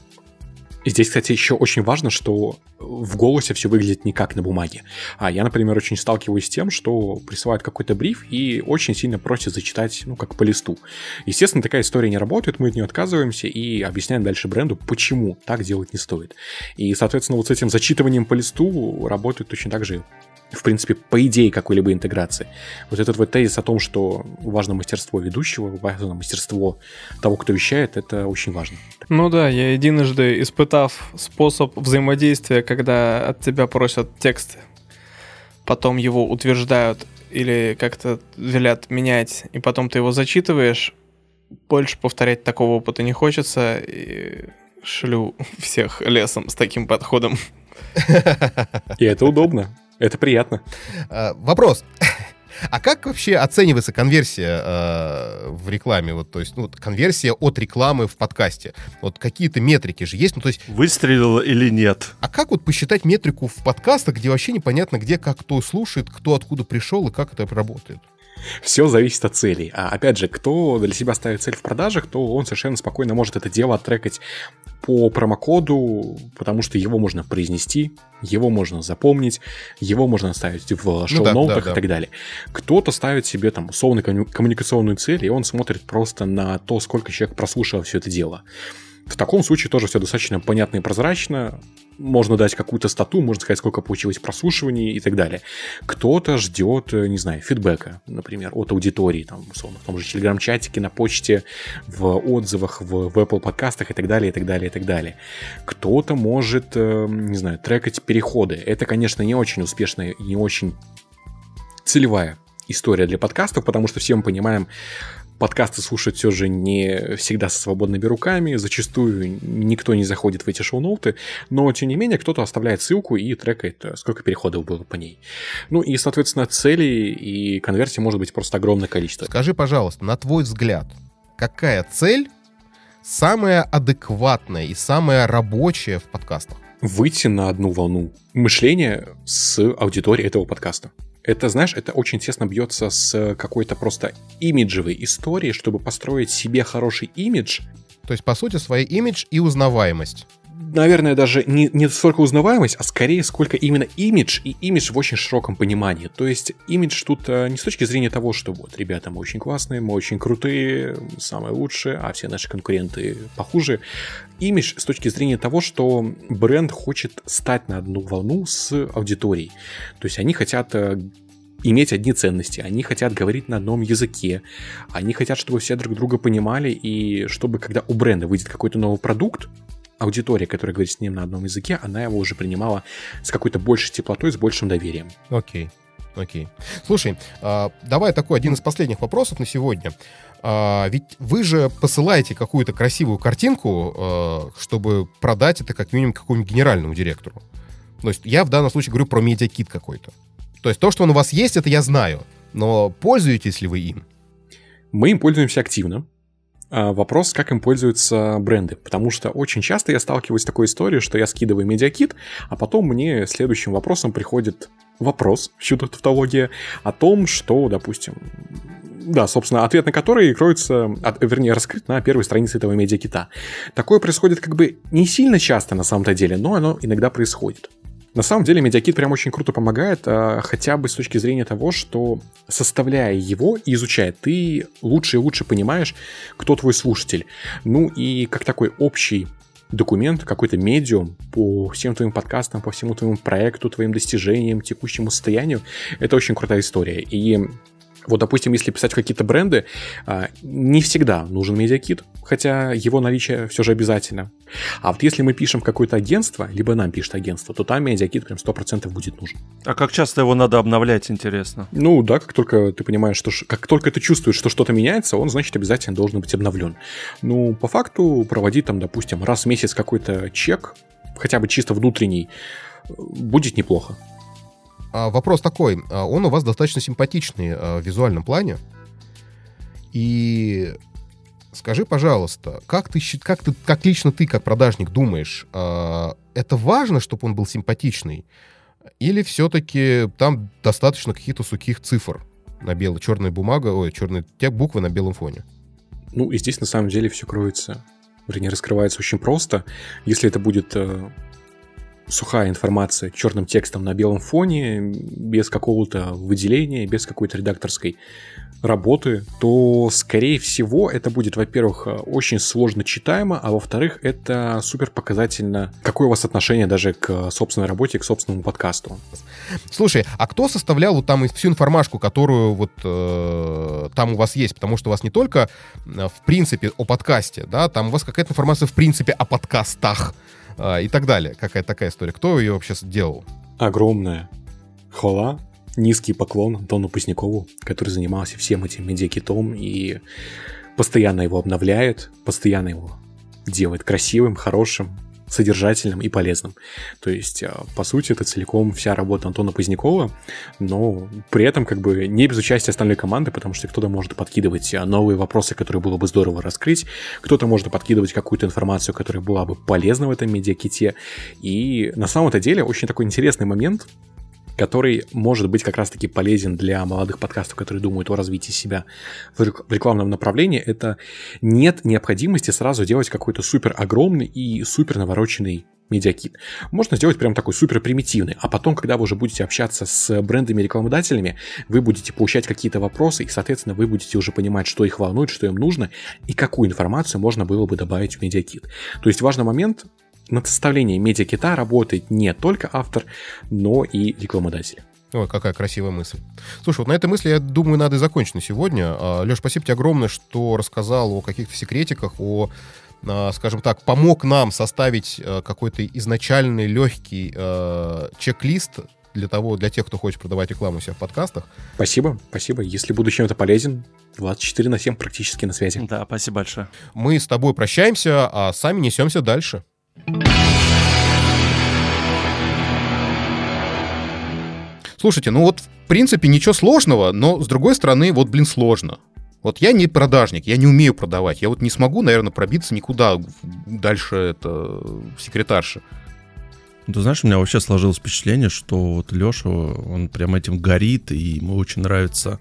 И здесь, кстати, еще очень важно, что в голосе все выглядит не как на бумаге. А я, например, очень сталкиваюсь с тем, что присылают какой-то бриф и очень сильно просят зачитать, ну, как по листу. Естественно, такая история не работает, мы от нее отказываемся и объясняем дальше бренду, почему так делать не стоит. И, соответственно, вот с этим зачитыванием по листу работает точно так же в принципе, по идее какой-либо интеграции. Вот этот вот тезис о том, что важно мастерство ведущего, важно мастерство того, кто вещает, это очень важно. Ну да, я единожды испытав способ взаимодействия, когда от тебя просят текст, потом его утверждают или как-то велят менять, и потом ты его зачитываешь, больше повторять такого опыта не хочется, и шлю всех лесом с таким подходом. И это удобно. Это приятно. А, вопрос. А как вообще оценивается конверсия э, в рекламе? Вот, то есть, ну, конверсия от рекламы в подкасте. Вот какие-то метрики же есть. Ну, то есть... Выстрелила или нет? А как вот посчитать метрику в подкастах, где вообще непонятно, где, как кто слушает, кто откуда пришел и как это работает? Все зависит от целей. А опять же, кто для себя ставит цель в продажах, то он совершенно спокойно может это дело оттрекать по промокоду, потому что его можно произнести, его можно запомнить, его можно ставить в шоу-ноутах ну, да, да, да. и так далее. Кто-то ставит себе там условно коммуникационную цель, и он смотрит просто на то, сколько человек прослушал все это дело. В таком случае тоже все достаточно понятно и прозрачно. Можно дать какую-то стату, можно сказать, сколько получилось прослушиваний и так далее. Кто-то ждет, э, не знаю, фидбэка, например, от аудитории, там, условно, в том же телеграм-чатике, на почте, в отзывах, в, в Apple подкастах и так далее, и так далее, и так далее. Кто-то может, э, не знаю, трекать переходы. Это, конечно, не очень успешная и не очень целевая история для подкастов, потому что все мы понимаем, подкасты слушать все же не всегда со свободными руками, зачастую никто не заходит в эти шоу-ноуты, но, тем не менее, кто-то оставляет ссылку и трекает, э, сколько переходов было по ней. Ну и, соответственно, целей и конверсий может быть просто огромное количество. Скажи, пожалуйста, на твой взгляд, какая цель самая адекватная и самая рабочая в подкастах? Выйти на одну волну мышления с аудиторией этого подкаста это, знаешь, это очень тесно бьется с какой-то просто имиджевой историей, чтобы построить себе хороший имидж. То есть, по сути, свой имидж и узнаваемость. Наверное, даже не, не столько узнаваемость, а скорее сколько именно имидж, и имидж в очень широком понимании. То есть имидж тут э, не с точки зрения того, что вот, ребята, мы очень классные, мы очень крутые, самые лучшие, а все наши конкуренты похуже. Имидж с точки зрения того, что бренд хочет стать на одну волну с аудиторией. То есть они хотят э, иметь одни ценности, они хотят говорить на одном языке, они хотят, чтобы все друг друга понимали, и чтобы, когда у бренда выйдет какой-то новый продукт, аудитория, которая говорит с ним на одном языке, она его уже принимала с какой-то большей теплотой, с большим доверием. Окей, окей. Слушай, а, давай такой один из последних вопросов на сегодня. А, ведь вы же посылаете какую-то красивую картинку, а, чтобы продать это как минимум какому-нибудь генеральному директору. То есть я в данном случае говорю про медиакит какой-то. То есть то, что он у вас есть, это я знаю. Но пользуетесь ли вы им? Мы им пользуемся активно. А, вопрос, как им пользуются бренды. Потому что очень часто я сталкиваюсь с такой историей, что я скидываю медиакит, а потом мне следующим вопросом приходит вопрос, чудо тавтология, о том, что, допустим, да, собственно, ответ на который кроется, вернее, раскрыт на первой странице этого медиакита. Такое происходит как бы не сильно часто на самом-то деле, но оно иногда происходит. На самом деле медиакит прям очень круто помогает, а, хотя бы с точки зрения того, что составляя его и изучая, ты лучше и лучше понимаешь, кто твой слушатель. Ну и как такой общий документ, какой-то медиум по всем твоим подкастам, по всему твоему проекту, твоим достижениям, текущему состоянию. Это очень крутая история. И вот, допустим, если писать какие-то бренды, а, не всегда нужен медиакит, хотя его наличие все же обязательно. А вот если мы пишем какое-то агентство, либо нам пишет агентство, то там медиакит прям 100% будет нужен. А как часто его надо обновлять, интересно? Ну да, как только ты понимаешь, что как только ты чувствуешь, что что-то меняется, он, значит, обязательно должен быть обновлен. Ну, по факту проводить там, допустим, раз в месяц какой-то чек, хотя бы чисто внутренний, будет неплохо. А, вопрос такой. А, он у вас достаточно симпатичный а, в визуальном плане. И скажи, пожалуйста, как ты, как ты, как лично ты, как продажник, думаешь, это важно, чтобы он был симпатичный? Или все-таки там достаточно каких-то сухих цифр на белой, черной бумага, ой, черные те буквы на белом фоне? Ну, и здесь на самом деле все кроется, вернее, раскрывается очень просто. Если это будет э, сухая информация черным текстом на белом фоне, без какого-то выделения, без какой-то редакторской работы, то, скорее всего, это будет, во-первых, очень сложно читаемо, а во-вторых, это супер показательно, какое у вас отношение даже к собственной работе, к собственному подкасту. Слушай, а кто составлял вот там всю информашку, которую вот э, там у вас есть? Потому что у вас не только, э, в принципе, о подкасте, да, там у вас какая-то информация, в принципе, о подкастах и так далее. Какая такая история. Кто ее вообще сделал? Огромная хвала, низкий поклон Антону Пуснякову, который занимался всем этим медиакитом и постоянно его обновляет, постоянно его делает красивым, хорошим, содержательным и полезным. То есть, а, по сути, это целиком вся работа Антона Позднякова, но при этом как бы не без участия остальной команды, потому что кто-то может подкидывать а, новые вопросы, которые было бы здорово раскрыть, кто-то может подкидывать какую-то информацию, которая была бы полезна в этом медиаките. И на самом-то деле очень такой интересный момент, который может быть как раз-таки полезен для молодых подкастов, которые думают о развитии себя в рекламном направлении, это нет необходимости сразу делать какой-то супер огромный и супер навороченный медиакит. Можно сделать прям такой супер примитивный, а потом, когда вы уже будете общаться с брендами рекламодателями, вы будете получать какие-то вопросы, и, соответственно, вы будете уже понимать, что их волнует, что им нужно, и какую информацию можно было бы добавить в медиакит. То есть важный момент над составлением медиакита работает не только автор, но и рекламодатель. Ой, какая красивая мысль. Слушай, вот на этой мысли, я думаю, надо и закончить на сегодня. А, Леш, спасибо тебе огромное, что рассказал о каких-то секретиках, о а, скажем так, помог нам составить а, какой-то изначальный легкий чек-лист для того, для тех, кто хочет продавать рекламу у себя в подкастах. Спасибо, спасибо. Если буду чем-то полезен, 24 на 7 практически на связи. Да, спасибо большое. Мы с тобой прощаемся, а сами несемся дальше. Слушайте, ну вот в принципе ничего сложного, но с другой стороны, вот, блин, сложно. Вот я не продажник, я не умею продавать. Я вот не смогу, наверное, пробиться никуда дальше это секретарши. Ну, ты знаешь, у меня вообще сложилось впечатление, что вот Леша, он прям этим горит, и ему очень нравится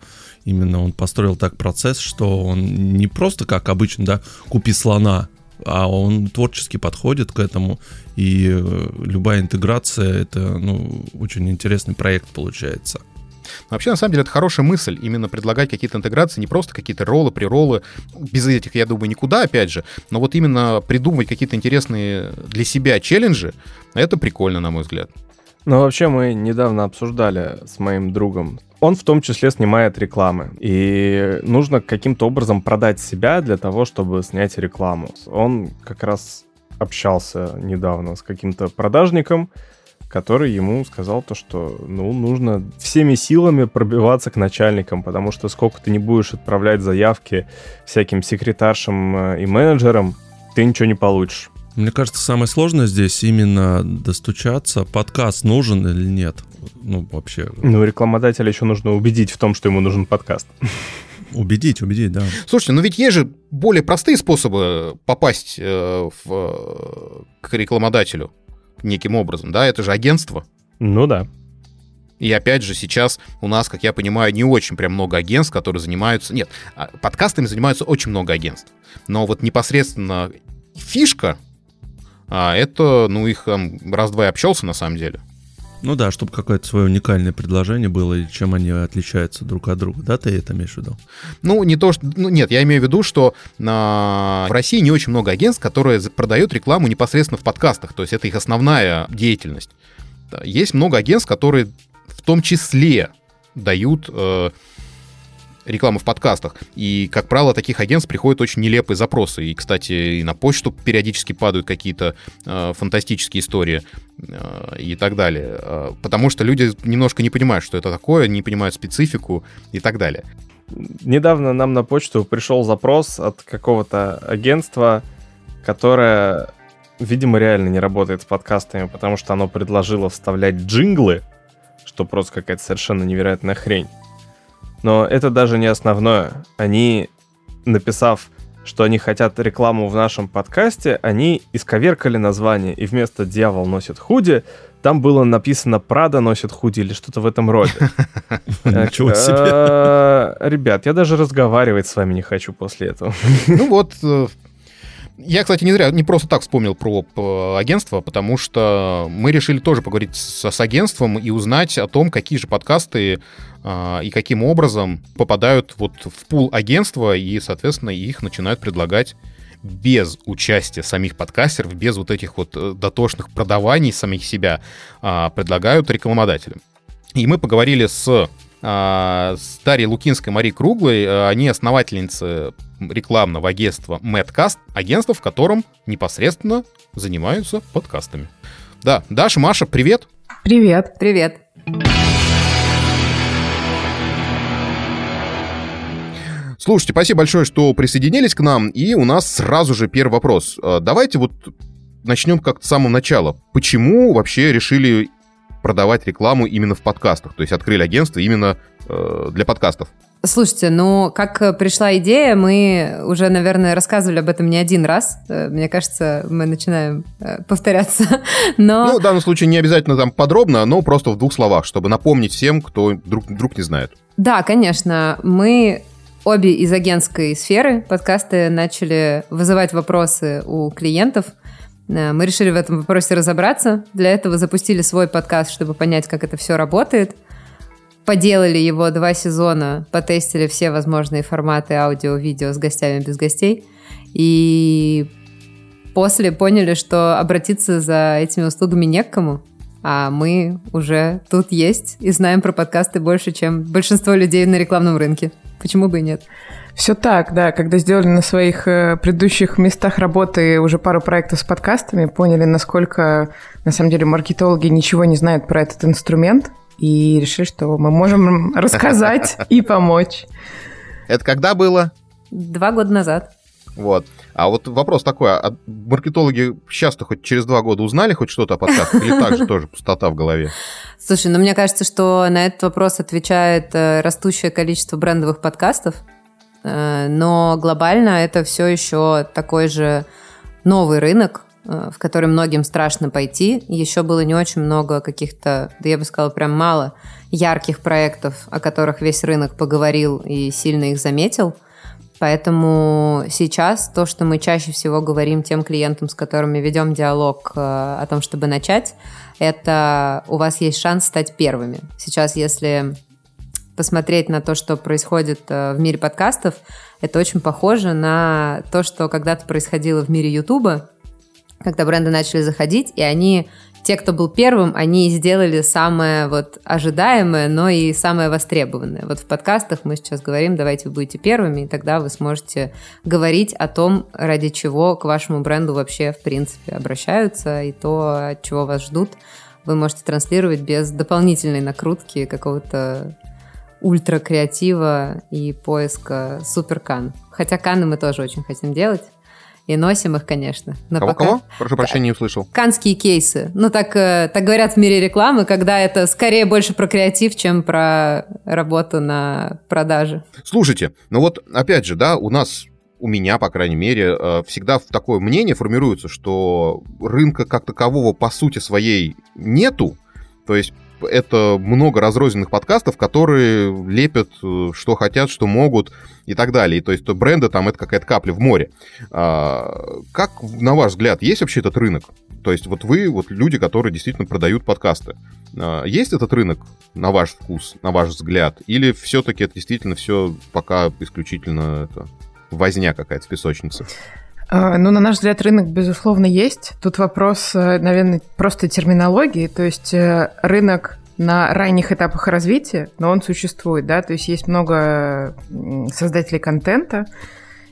именно он построил так процесс, что он не просто как обычно, да, купи слона, а он творчески подходит к этому, и э, любая интеграция это ну, очень интересный проект получается. Вообще, на самом деле, это хорошая мысль, именно предлагать какие-то интеграции, не просто какие-то роллы, приролы. Без этих, я думаю, никуда, опять же. Но вот именно придумывать какие-то интересные для себя челленджи, это прикольно, на мой взгляд. Ну, вообще, мы недавно обсуждали с моим другом. Он в том числе снимает рекламы. И нужно каким-то образом продать себя для того, чтобы снять рекламу. Он как раз общался недавно с каким-то продажником, который ему сказал то, что ну, нужно всеми силами пробиваться к начальникам, потому что сколько ты не будешь отправлять заявки всяким секретаршам э, и менеджерам, ты ничего не получишь. Мне кажется, самое сложное здесь именно достучаться, подкаст нужен или нет. Ну, вообще. Ну, рекламодателя еще нужно убедить в том, что ему нужен подкаст. Убедить, убедить, да. Слушайте, ну ведь есть же более простые способы попасть э, в, э, к рекламодателю неким образом, да? Это же агентство. Ну да. И опять же, сейчас у нас, как я понимаю, не очень прям много агентств, которые занимаются... Нет, а, подкастами занимаются очень много агентств. Но вот непосредственно фишка а это, ну, их раз-два и общался на самом деле. Ну да, чтобы какое-то свое уникальное предложение было, и чем они отличаются друг от друга. Да, ты это имеешь в виду? Ну, не то, что... Ну, нет, я имею в виду, что на... в России не очень много агентств, которые продают рекламу непосредственно в подкастах. То есть это их основная деятельность. Есть много агентств, которые в том числе дают э, рекламу в подкастах. И, как правило, таких агентств приходят очень нелепые запросы. И, кстати, и на почту периодически падают какие-то э, фантастические истории э, и так далее. Э, потому что люди немножко не понимают, что это такое, не понимают специфику и так далее. Недавно нам на почту пришел запрос от какого-то агентства, которое, видимо, реально не работает с подкастами, потому что оно предложило вставлять джинглы, что просто какая-то совершенно невероятная хрень. Но это даже не основное. Они, написав, что они хотят рекламу в нашем подкасте, они исковеркали название, и вместо «Дьявол носит худи» там было написано «Прада носит худи» или что-то в этом роде. Ничего себе. Э, ребят, я даже разговаривать с вами не хочу после этого. Ну вот, э, я, кстати, не зря, не просто так вспомнил про агентство, потому что мы решили тоже поговорить с, с агентством и узнать о том, какие же подкасты э, и каким образом попадают вот в пул агентства, и, соответственно, их начинают предлагать без участия самих подкастеров, без вот этих вот э, дотошных продаваний самих себя, э, предлагают рекламодателям. И мы поговорили с а, с Дарьей Лукинской, Марией Круглой. А, они основательницы рекламного агентства Madcast, агентство, в котором непосредственно занимаются подкастами. Да, Даша, Маша, привет. Привет. Привет. Слушайте, спасибо большое, что присоединились к нам. И у нас сразу же первый вопрос. А, давайте вот начнем как-то с самого начала. Почему вообще решили продавать рекламу именно в подкастах. То есть открыли агентство именно э, для подкастов. Слушайте, ну, как пришла идея, мы уже, наверное, рассказывали об этом не один раз. Э, мне кажется, мы начинаем э, повторяться. Но... Ну, в данном случае не обязательно там подробно, но просто в двух словах, чтобы напомнить всем, кто вдруг, вдруг не знает. Да, конечно. Мы обе из агентской сферы подкасты начали вызывать вопросы у клиентов – мы решили в этом вопросе разобраться. Для этого запустили свой подкаст, чтобы понять, как это все работает. Поделали его два сезона, потестили все возможные форматы аудио, видео с гостями, без гостей. И после поняли, что обратиться за этими услугами не к кому. А мы уже тут есть и знаем про подкасты больше, чем большинство людей на рекламном рынке. Почему бы и нет? Все так, да. Когда сделали на своих э, предыдущих местах работы уже пару проектов с подкастами, поняли, насколько на самом деле маркетологи ничего не знают про этот инструмент, и решили, что мы можем рассказать и помочь. Это когда было? Два года назад. Вот. А вот вопрос такой, а маркетологи сейчас-то хоть через два года узнали хоть что-то о подкастах или так же тоже пустота в голове? Слушай, ну мне кажется, что на этот вопрос отвечает э, растущее количество брендовых подкастов, но глобально это все еще такой же новый рынок, э, в который многим страшно пойти. Еще было не очень много каких-то, да я бы сказала, прям мало ярких проектов, о которых весь рынок поговорил и сильно их заметил. Поэтому сейчас то, что мы чаще всего говорим тем клиентам, с которыми ведем диалог э, о том, чтобы начать, это у вас есть шанс стать первыми. Сейчас, если посмотреть на то, что происходит э, в мире подкастов, это очень похоже на то, что когда-то происходило в мире Ютуба, когда бренды начали заходить, и они те, кто был первым, они сделали самое вот ожидаемое, но и самое востребованное. Вот в подкастах мы сейчас говорим, давайте вы будете первыми, и тогда вы сможете говорить о том, ради чего к вашему бренду вообще в принципе обращаются, и то, от чего вас ждут, вы можете транслировать без дополнительной накрутки какого-то ультра креатива и поиска супер кан. Хотя каны мы тоже очень хотим делать. И носим их, конечно. Но кого, пока... кого? Прошу прощения, не услышал. Канские кейсы. Ну, так, э, так говорят в мире рекламы, когда это скорее больше про креатив, чем про работу на продаже. Слушайте, ну вот, опять же, да, у нас у меня, по крайней мере, э, всегда такое мнение формируется, что рынка как такового по сути своей нету. То есть это много разрозненных подкастов, которые лепят, э, что хотят, что могут и так далее. И, то есть то бренды там это какая-то капля в море. А, как, на ваш взгляд, есть вообще этот рынок? То есть вот вы, вот люди, которые действительно продают подкасты. А, есть этот рынок на ваш вкус, на ваш взгляд? Или все-таки это действительно все пока исключительно это, возня какая-то в песочнице? А, ну, на наш взгляд, рынок, безусловно, есть. Тут вопрос, э, наверное, просто терминологии. То есть э, рынок на ранних этапах развития, но он существует, да, то есть есть много создателей контента,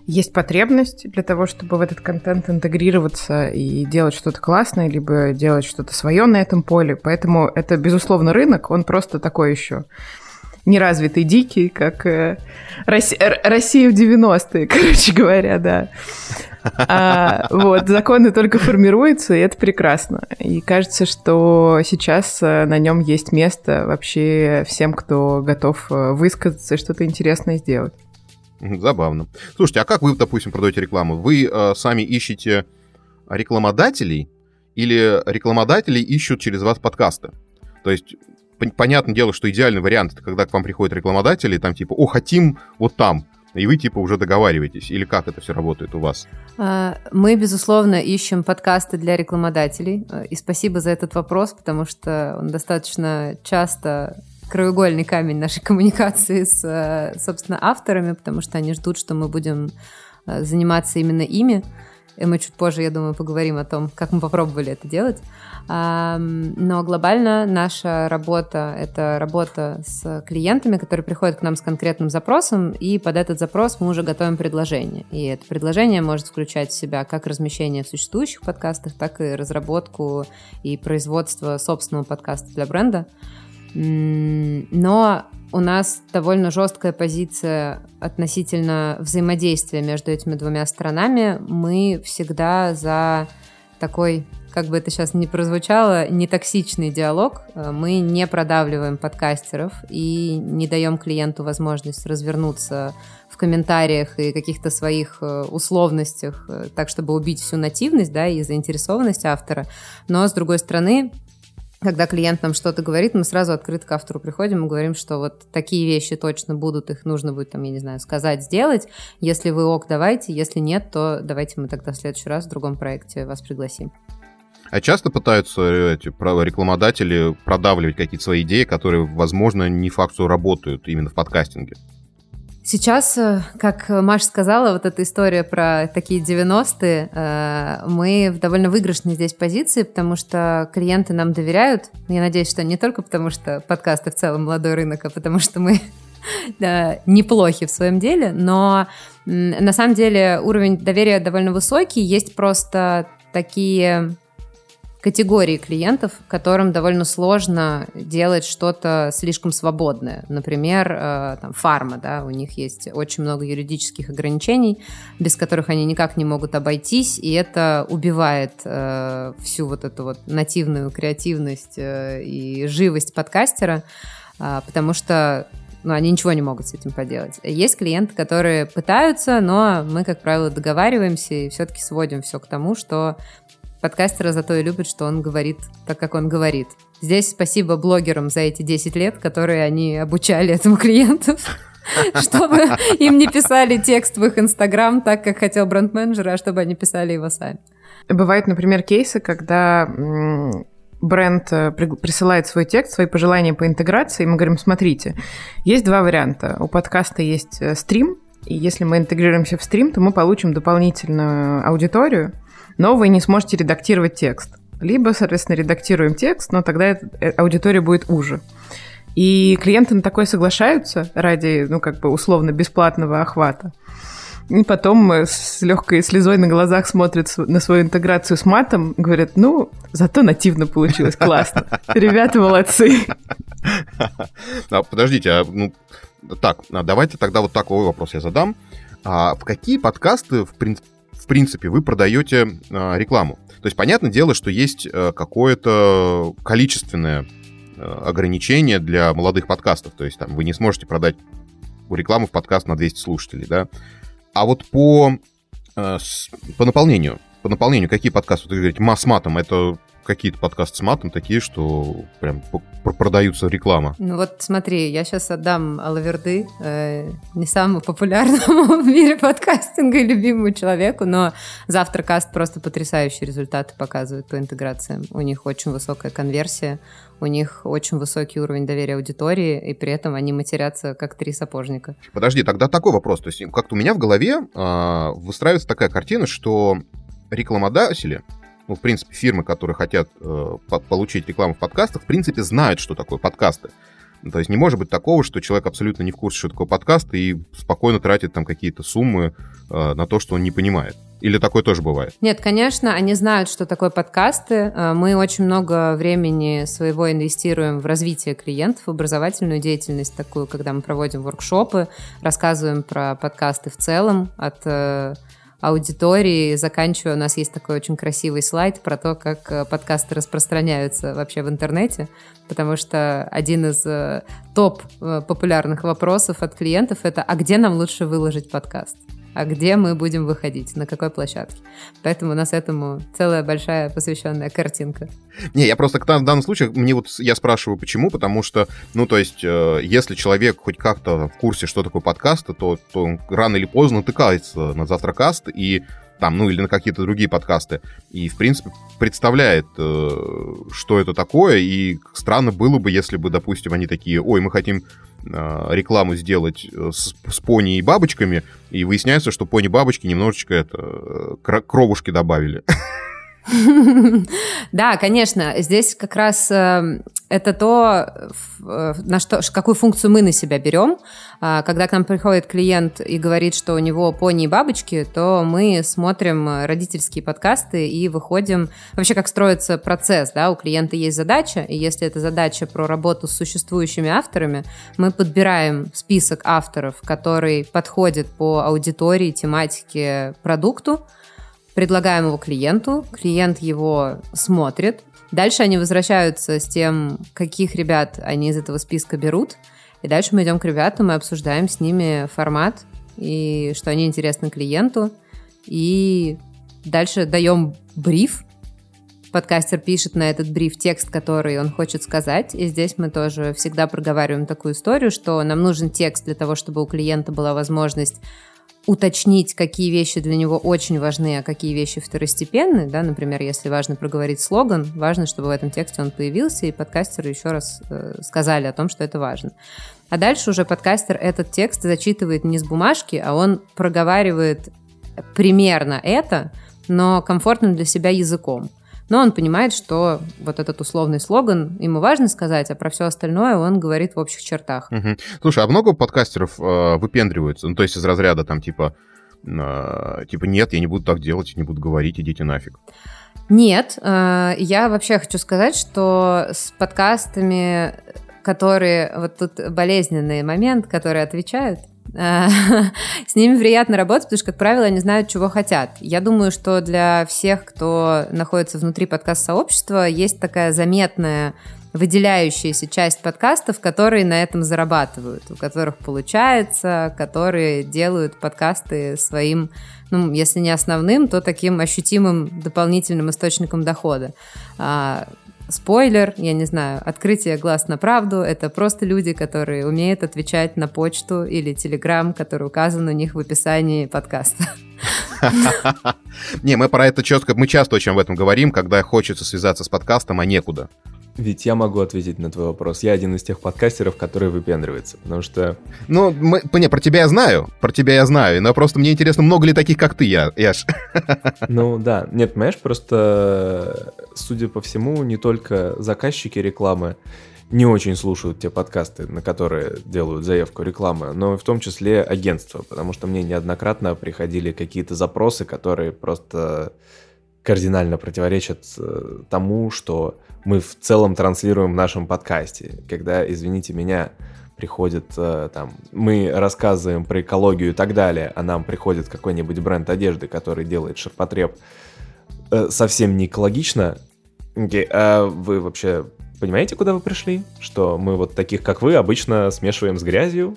есть потребность для того, чтобы в этот контент интегрироваться и делать что-то классное, либо делать что-то свое на этом поле. Поэтому это, безусловно, рынок, он просто такой еще неразвитый, дикий, как э, Россия в 90-е, короче говоря, да. А, вот, законы только формируются, и это прекрасно. И кажется, что сейчас э, на нем есть место вообще всем, кто готов э, высказаться и что-то интересное сделать. Забавно. Слушайте, а как вы, допустим, продаете рекламу? Вы э, сами ищете рекламодателей или рекламодатели ищут через вас подкасты? То есть понятное дело, что идеальный вариант это когда к вам приходят рекламодатели, там типа, о, хотим вот там, и вы типа уже договариваетесь? Или как это все работает у вас? А, мы, безусловно, ищем подкасты для рекламодателей. А, и спасибо за этот вопрос, потому что он достаточно часто краеугольный камень нашей коммуникации с, э, собственно, авторами, потому что они ждут, что мы будем заниматься именно ими. И мы чуть позже, я думаю, поговорим о том, как мы попробовали это делать. Но глобально наша работа — это работа с клиентами, которые приходят к нам с конкретным запросом, и под этот запрос мы уже готовим предложение. И это предложение может включать в себя как размещение в существующих подкастах, так и разработку и производство собственного подкаста для бренда. Но у нас довольно жесткая позиция относительно взаимодействия между этими двумя сторонами. Мы всегда за такой как бы это сейчас не прозвучало, не токсичный диалог. Э, мы не продавливаем подкастеров и не даем клиенту возможность развернуться в комментариях и каких-то своих э, условностях, э, так, чтобы убить всю нативность да, и заинтересованность автора. Но, с другой стороны, когда клиент нам что-то говорит, мы сразу открыто к автору приходим и говорим, что вот такие вещи точно будут, их нужно будет, там, я не знаю, сказать, сделать. Если вы ок, давайте, если нет, то давайте мы тогда в следующий раз в другом проекте вас пригласим. А часто пытаются э, эти рекламодатели продавливать какие-то свои идеи, которые, возможно, не факт, что работают именно в подкастинге? Сейчас, э, как Маша сказала, вот эта история про такие 90-е, э, мы в довольно выигрышной здесь позиции, потому что клиенты нам доверяют. Я надеюсь, что не только потому, что подкасты в целом молодой рынок, а потому что мы да, неплохи в своем деле, но на самом деле уровень доверия довольно высокий. Есть просто такие категории клиентов, которым довольно сложно делать что-то слишком свободное. Например, э, там, фарма, да, у них есть очень много юридических ограничений, без которых они никак не могут обойтись, и это убивает э, всю вот эту вот нативную креативность э, и живость подкастера, э, потому что ну, они ничего не могут с этим поделать. Есть клиенты, которые пытаются, но мы, как правило, договариваемся и все-таки сводим все к тому, что Подкастера зато и любят, что он говорит так, как он говорит. Здесь спасибо блогерам за эти 10 лет, которые они обучали этому клиенту. чтобы им не писали текст в их Инстаграм так, как хотел бренд-менеджер, а чтобы они писали его сами. Бывают, например, кейсы, когда бренд э, присылает свой текст, свои пожелания по интеграции, и мы говорим, смотрите, есть два варианта. У подкаста есть э, стрим, и если мы интегрируемся в стрим, то мы получим дополнительную аудиторию, но вы не сможете редактировать текст. Либо, соответственно, редактируем текст, но тогда э, аудитория будет уже. И клиенты на такое соглашаются ради, ну, как бы условно бесплатного охвата. И потом с легкой слезой на глазах смотрят на свою интеграцию с матом, говорят, ну, зато нативно получилось, классно. Ребята молодцы. А, подождите, а, ну, так, а давайте тогда вот такой вопрос я задам. А в какие подкасты, в, прин- в принципе, вы продаете а, рекламу? То есть, понятное дело, что есть а, какое-то количественное а, ограничение для молодых подкастов. То есть, там, вы не сможете продать рекламу в подкаст на 200 слушателей, да? А вот по, э, по наполнению, по наполнению, какие подкасты, вы говорите, масс-матом, это какие-то подкасты с матом такие, что прям продаются реклама. Ну вот смотри, я сейчас отдам Алаверды, э, не самому популярному в мире подкастинга и любимому человеку, но Завтракаст просто потрясающие результаты показывает по интеграциям. У них очень высокая конверсия, у них очень высокий уровень доверия аудитории, и при этом они матерятся как три сапожника. Подожди, тогда такой вопрос. То есть как-то у меня в голове э, выстраивается такая картина, что рекламодатели, ну, в принципе, фирмы, которые хотят э, получить рекламу в подкастах, в принципе, знают, что такое подкасты. Ну, то есть не может быть такого, что человек абсолютно не в курсе, что такое подкаст, и спокойно тратит там какие-то суммы э, на то, что он не понимает. Или такое тоже бывает? Нет, конечно, они знают, что такое подкасты. Э, мы очень много времени своего инвестируем в развитие клиентов, в образовательную деятельность такую, когда мы проводим воркшопы, рассказываем про подкасты в целом от э, аудитории, заканчивая, у нас есть такой очень красивый слайд про то, как э, подкасты распространяются вообще в интернете, потому что один из э, топ э, популярных вопросов от клиентов это «А где нам лучше выложить подкаст?» А где мы будем выходить, на какой площадке. Поэтому у нас этому целая большая посвященная картинка. Не, я просто в данном случае, мне вот я спрашиваю, почему, потому что, ну, то есть, э, если человек хоть как-то в курсе, что такое подкасты, то, то рано или поздно натыкается на завтракаст и там, ну или на какие-то другие подкасты, и, в принципе, представляет, э, что это такое, и странно было бы, если бы, допустим, они такие, ой, мы хотим э, рекламу сделать э, с, с пони и бабочками, и выясняется, что пони-бабочки немножечко это, кровушки добавили. Да, конечно, здесь как раз это то, э, на что, какую функцию мы на себя берем. А, когда к нам приходит клиент и говорит, что у него пони и бабочки, то мы смотрим родительские подкасты и выходим... Вообще, как строится процесс, да, у клиента есть задача, и если это задача про работу с существующими авторами, мы подбираем список авторов, который подходит по аудитории, тематике, продукту, предлагаем его клиенту, клиент его смотрит. Дальше они возвращаются с тем, каких ребят они из этого списка берут. И дальше мы идем к ребятам и обсуждаем с ними формат и что они интересны клиенту. И дальше даем бриф. Подкастер пишет на этот бриф текст, который он хочет сказать. И здесь мы тоже всегда проговариваем такую историю, что нам нужен текст для того, чтобы у клиента была возможность уточнить, какие вещи для него очень важны, а какие вещи второстепенны. Да? Например, если важно проговорить слоган, важно, чтобы в этом тексте он появился, и подкастеры еще раз э, сказали о том, что это важно. А дальше уже подкастер этот текст зачитывает не с бумажки, а он проговаривает примерно это, но комфортным для себя языком. Но он понимает, что вот этот условный слоган ему важно сказать, а про все остальное он говорит в общих чертах. Угу. Слушай, а много подкастеров э, выпендриваются? Ну, то есть из разряда там типа, э, типа нет, я не буду так делать, не буду говорить, идите нафиг. Нет, э, я вообще хочу сказать, что с подкастами, которые, вот тут болезненный момент, которые отвечают, с ними приятно работать, потому что, как правило, они знают, чего хотят. Я думаю, что для всех, кто находится внутри подкаст-сообщества, есть такая заметная выделяющаяся часть подкастов, которые на этом зарабатывают, у которых получается, которые делают подкасты своим, ну, если не основным, то таким ощутимым дополнительным источником дохода. Спойлер, я не знаю, открытие глаз на правду. Это просто люди, которые умеют отвечать на почту или телеграм, который указан у них в описании подкаста. Не, мы про это четко, мы часто очень об этом говорим, когда хочется связаться с подкастом, а некуда. Ведь я могу ответить на твой вопрос. Я один из тех подкастеров, который выпендривается, потому что... Ну, мы, не, про тебя я знаю, про тебя я знаю, но просто мне интересно, много ли таких, как ты, я, Яш? Ну, да. Нет, понимаешь, просто, судя по всему, не только заказчики рекламы не очень слушают те подкасты, на которые делают заявку рекламы, но в том числе агентства, потому что мне неоднократно приходили какие-то запросы, которые просто кардинально противоречат э, тому, что мы в целом транслируем в нашем подкасте. Когда, извините меня, приходит э, там, мы рассказываем про экологию и так далее, а нам приходит какой-нибудь бренд одежды, который делает ширпотреб э, совсем не экологично, okay, а вы вообще Понимаете, куда вы пришли? Что мы вот таких, как вы, обычно смешиваем с грязью?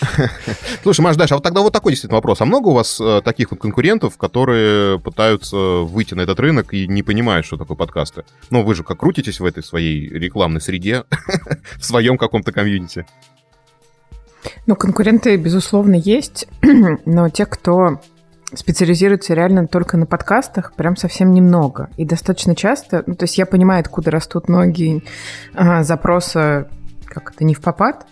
Слушай, Маш, Даша, а вот тогда вот такой действительно вопрос. А много у вас э, таких вот конкурентов, которые пытаются выйти на этот рынок и не понимают, что такое подкасты? Ну, вы же как крутитесь в этой своей рекламной среде, в своем каком-то комьюнити? Ну, конкуренты, безусловно, есть, но те, кто специализируется реально только на подкастах, прям совсем немного. И достаточно часто, ну, то есть я понимаю, откуда растут ноги а, запроса, как это, не в попад.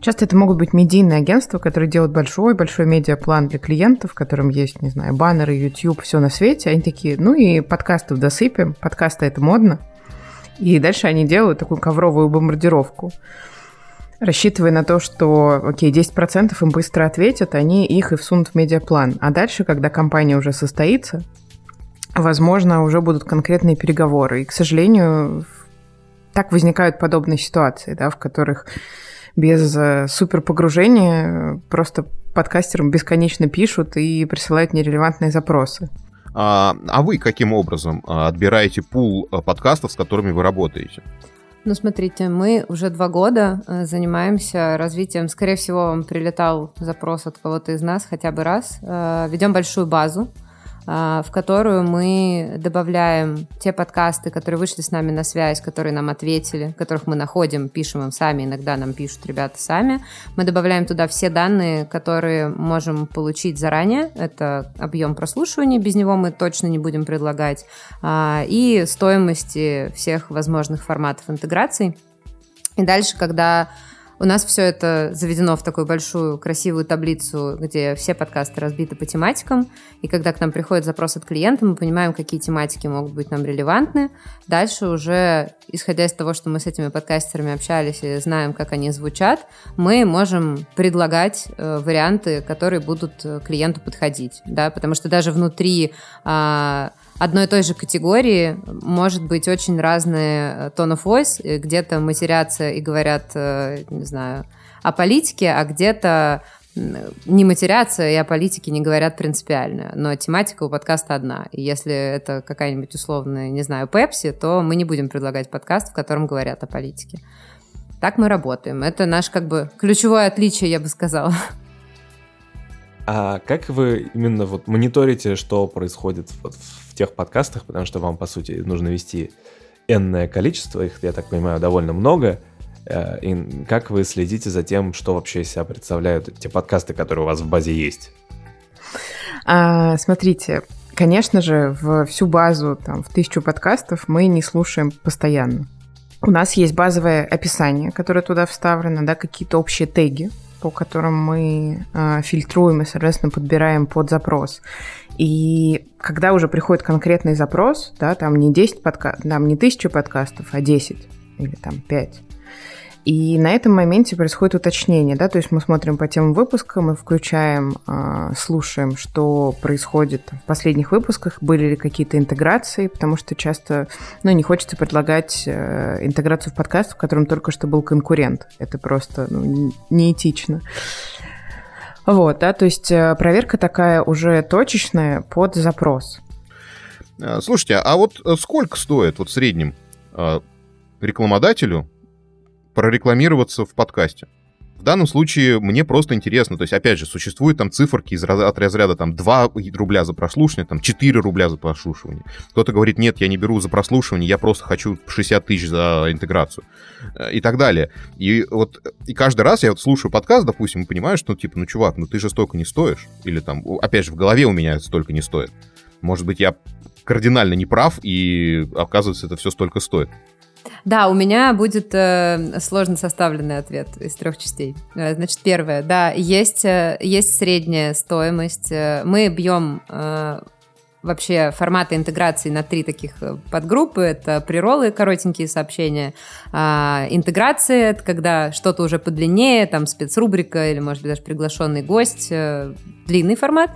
Часто это могут быть медийные агентства, которые делают большой-большой медиаплан для клиентов, в котором есть, не знаю, баннеры, YouTube, все на свете. Они такие, ну и подкастов досыпем, подкасты это модно. И дальше они делают такую ковровую бомбардировку рассчитывая на то, что, окей, 10% им быстро ответят, они их и всунут в медиаплан. А дальше, когда компания уже состоится, возможно, уже будут конкретные переговоры. И, к сожалению, так возникают подобные ситуации, да, в которых без э, супер погружения просто подкастерам бесконечно пишут и присылают нерелевантные запросы. А, а вы каким образом а, отбираете пул э, подкастов, с которыми вы работаете? Ну, смотрите, мы уже два года э, занимаемся развитием. Скорее всего, вам прилетал запрос от кого-то из нас хотя бы раз. Э, Ведем большую базу в которую мы добавляем те подкасты, которые вышли с нами на связь, которые нам ответили, которых мы находим, пишем им сами, иногда нам пишут ребята сами. Мы добавляем туда все данные, которые можем получить заранее. Это объем прослушивания, без него мы точно не будем предлагать, а, и стоимости всех возможных форматов интеграций. И дальше, когда у нас все это заведено в такую большую красивую таблицу, где все подкасты разбиты по тематикам. И когда к нам приходит запрос от клиента, мы понимаем, какие тематики могут быть нам релевантны. Дальше уже, исходя из того, что мы с этими подкастерами общались и знаем, как они звучат, мы можем предлагать э, варианты, которые будут э, клиенту подходить. Да? Потому что даже внутри... Э, одной и той же категории может быть очень разные tone of voice. Где-то матерятся и говорят, э, не знаю, о политике, а где-то не матерятся и о политике не говорят принципиально, но тематика у подкаста одна. И если это какая-нибудь условная, не знаю, Пепси, то мы не будем предлагать подкаст, в котором говорят о политике. Так мы работаем. Это наш как бы ключевое отличие, я бы сказала. А как вы именно вот мониторите, что происходит вот в тех подкастах, потому что вам, по сути, нужно вести энное количество, их, я так понимаю, довольно много, э, и как вы следите за тем, что вообще из себя представляют те подкасты, которые у вас в базе есть? А, смотрите, конечно же, в всю базу, там, в тысячу подкастов мы не слушаем постоянно. У нас есть базовое описание, которое туда вставлено, да, какие-то общие теги, по которым мы э, фильтруем и, соответственно, подбираем под запрос. И когда уже приходит конкретный запрос, да, там не 10 подкастов, там не 1000 подкастов, а 10 или там 5, и на этом моменте происходит уточнение, да, то есть мы смотрим по тем выпускам, мы включаем, э, слушаем, что происходит в последних выпусках, были ли какие-то интеграции, потому что часто, ну, не хочется предлагать э, интеграцию в подкаст, в котором только что был конкурент. Это просто ну, неэтично. Вот, да, то есть э, проверка такая уже точечная под запрос. Э, слушайте, а вот э, сколько стоит вот в среднем рекламодателю прорекламироваться в подкасте. В данном случае мне просто интересно, то есть, опять же, существуют там циферки из от разряда там 2 рубля за прослушивание, там 4 рубля за прослушивание. Кто-то говорит, нет, я не беру за прослушивание, я просто хочу 60 тысяч за интеграцию э, и так далее. И вот и каждый раз я вот слушаю подкаст, допустим, и понимаю, что, типа, ну, чувак, ну ты же столько не стоишь. Или там, опять же, в голове у меня столько не стоит. Может быть, я кардинально не прав, и оказывается, это все столько стоит. Да, у меня будет э, сложно составленный ответ из трех частей. Э, значит, первое, да, есть, э, есть средняя стоимость. Э, мы бьем э, вообще форматы интеграции на три таких э, подгруппы. Это приролы, коротенькие сообщения. А, интеграция — это когда что-то уже подлиннее, там спецрубрика или, может быть, даже приглашенный гость, э, длинный формат.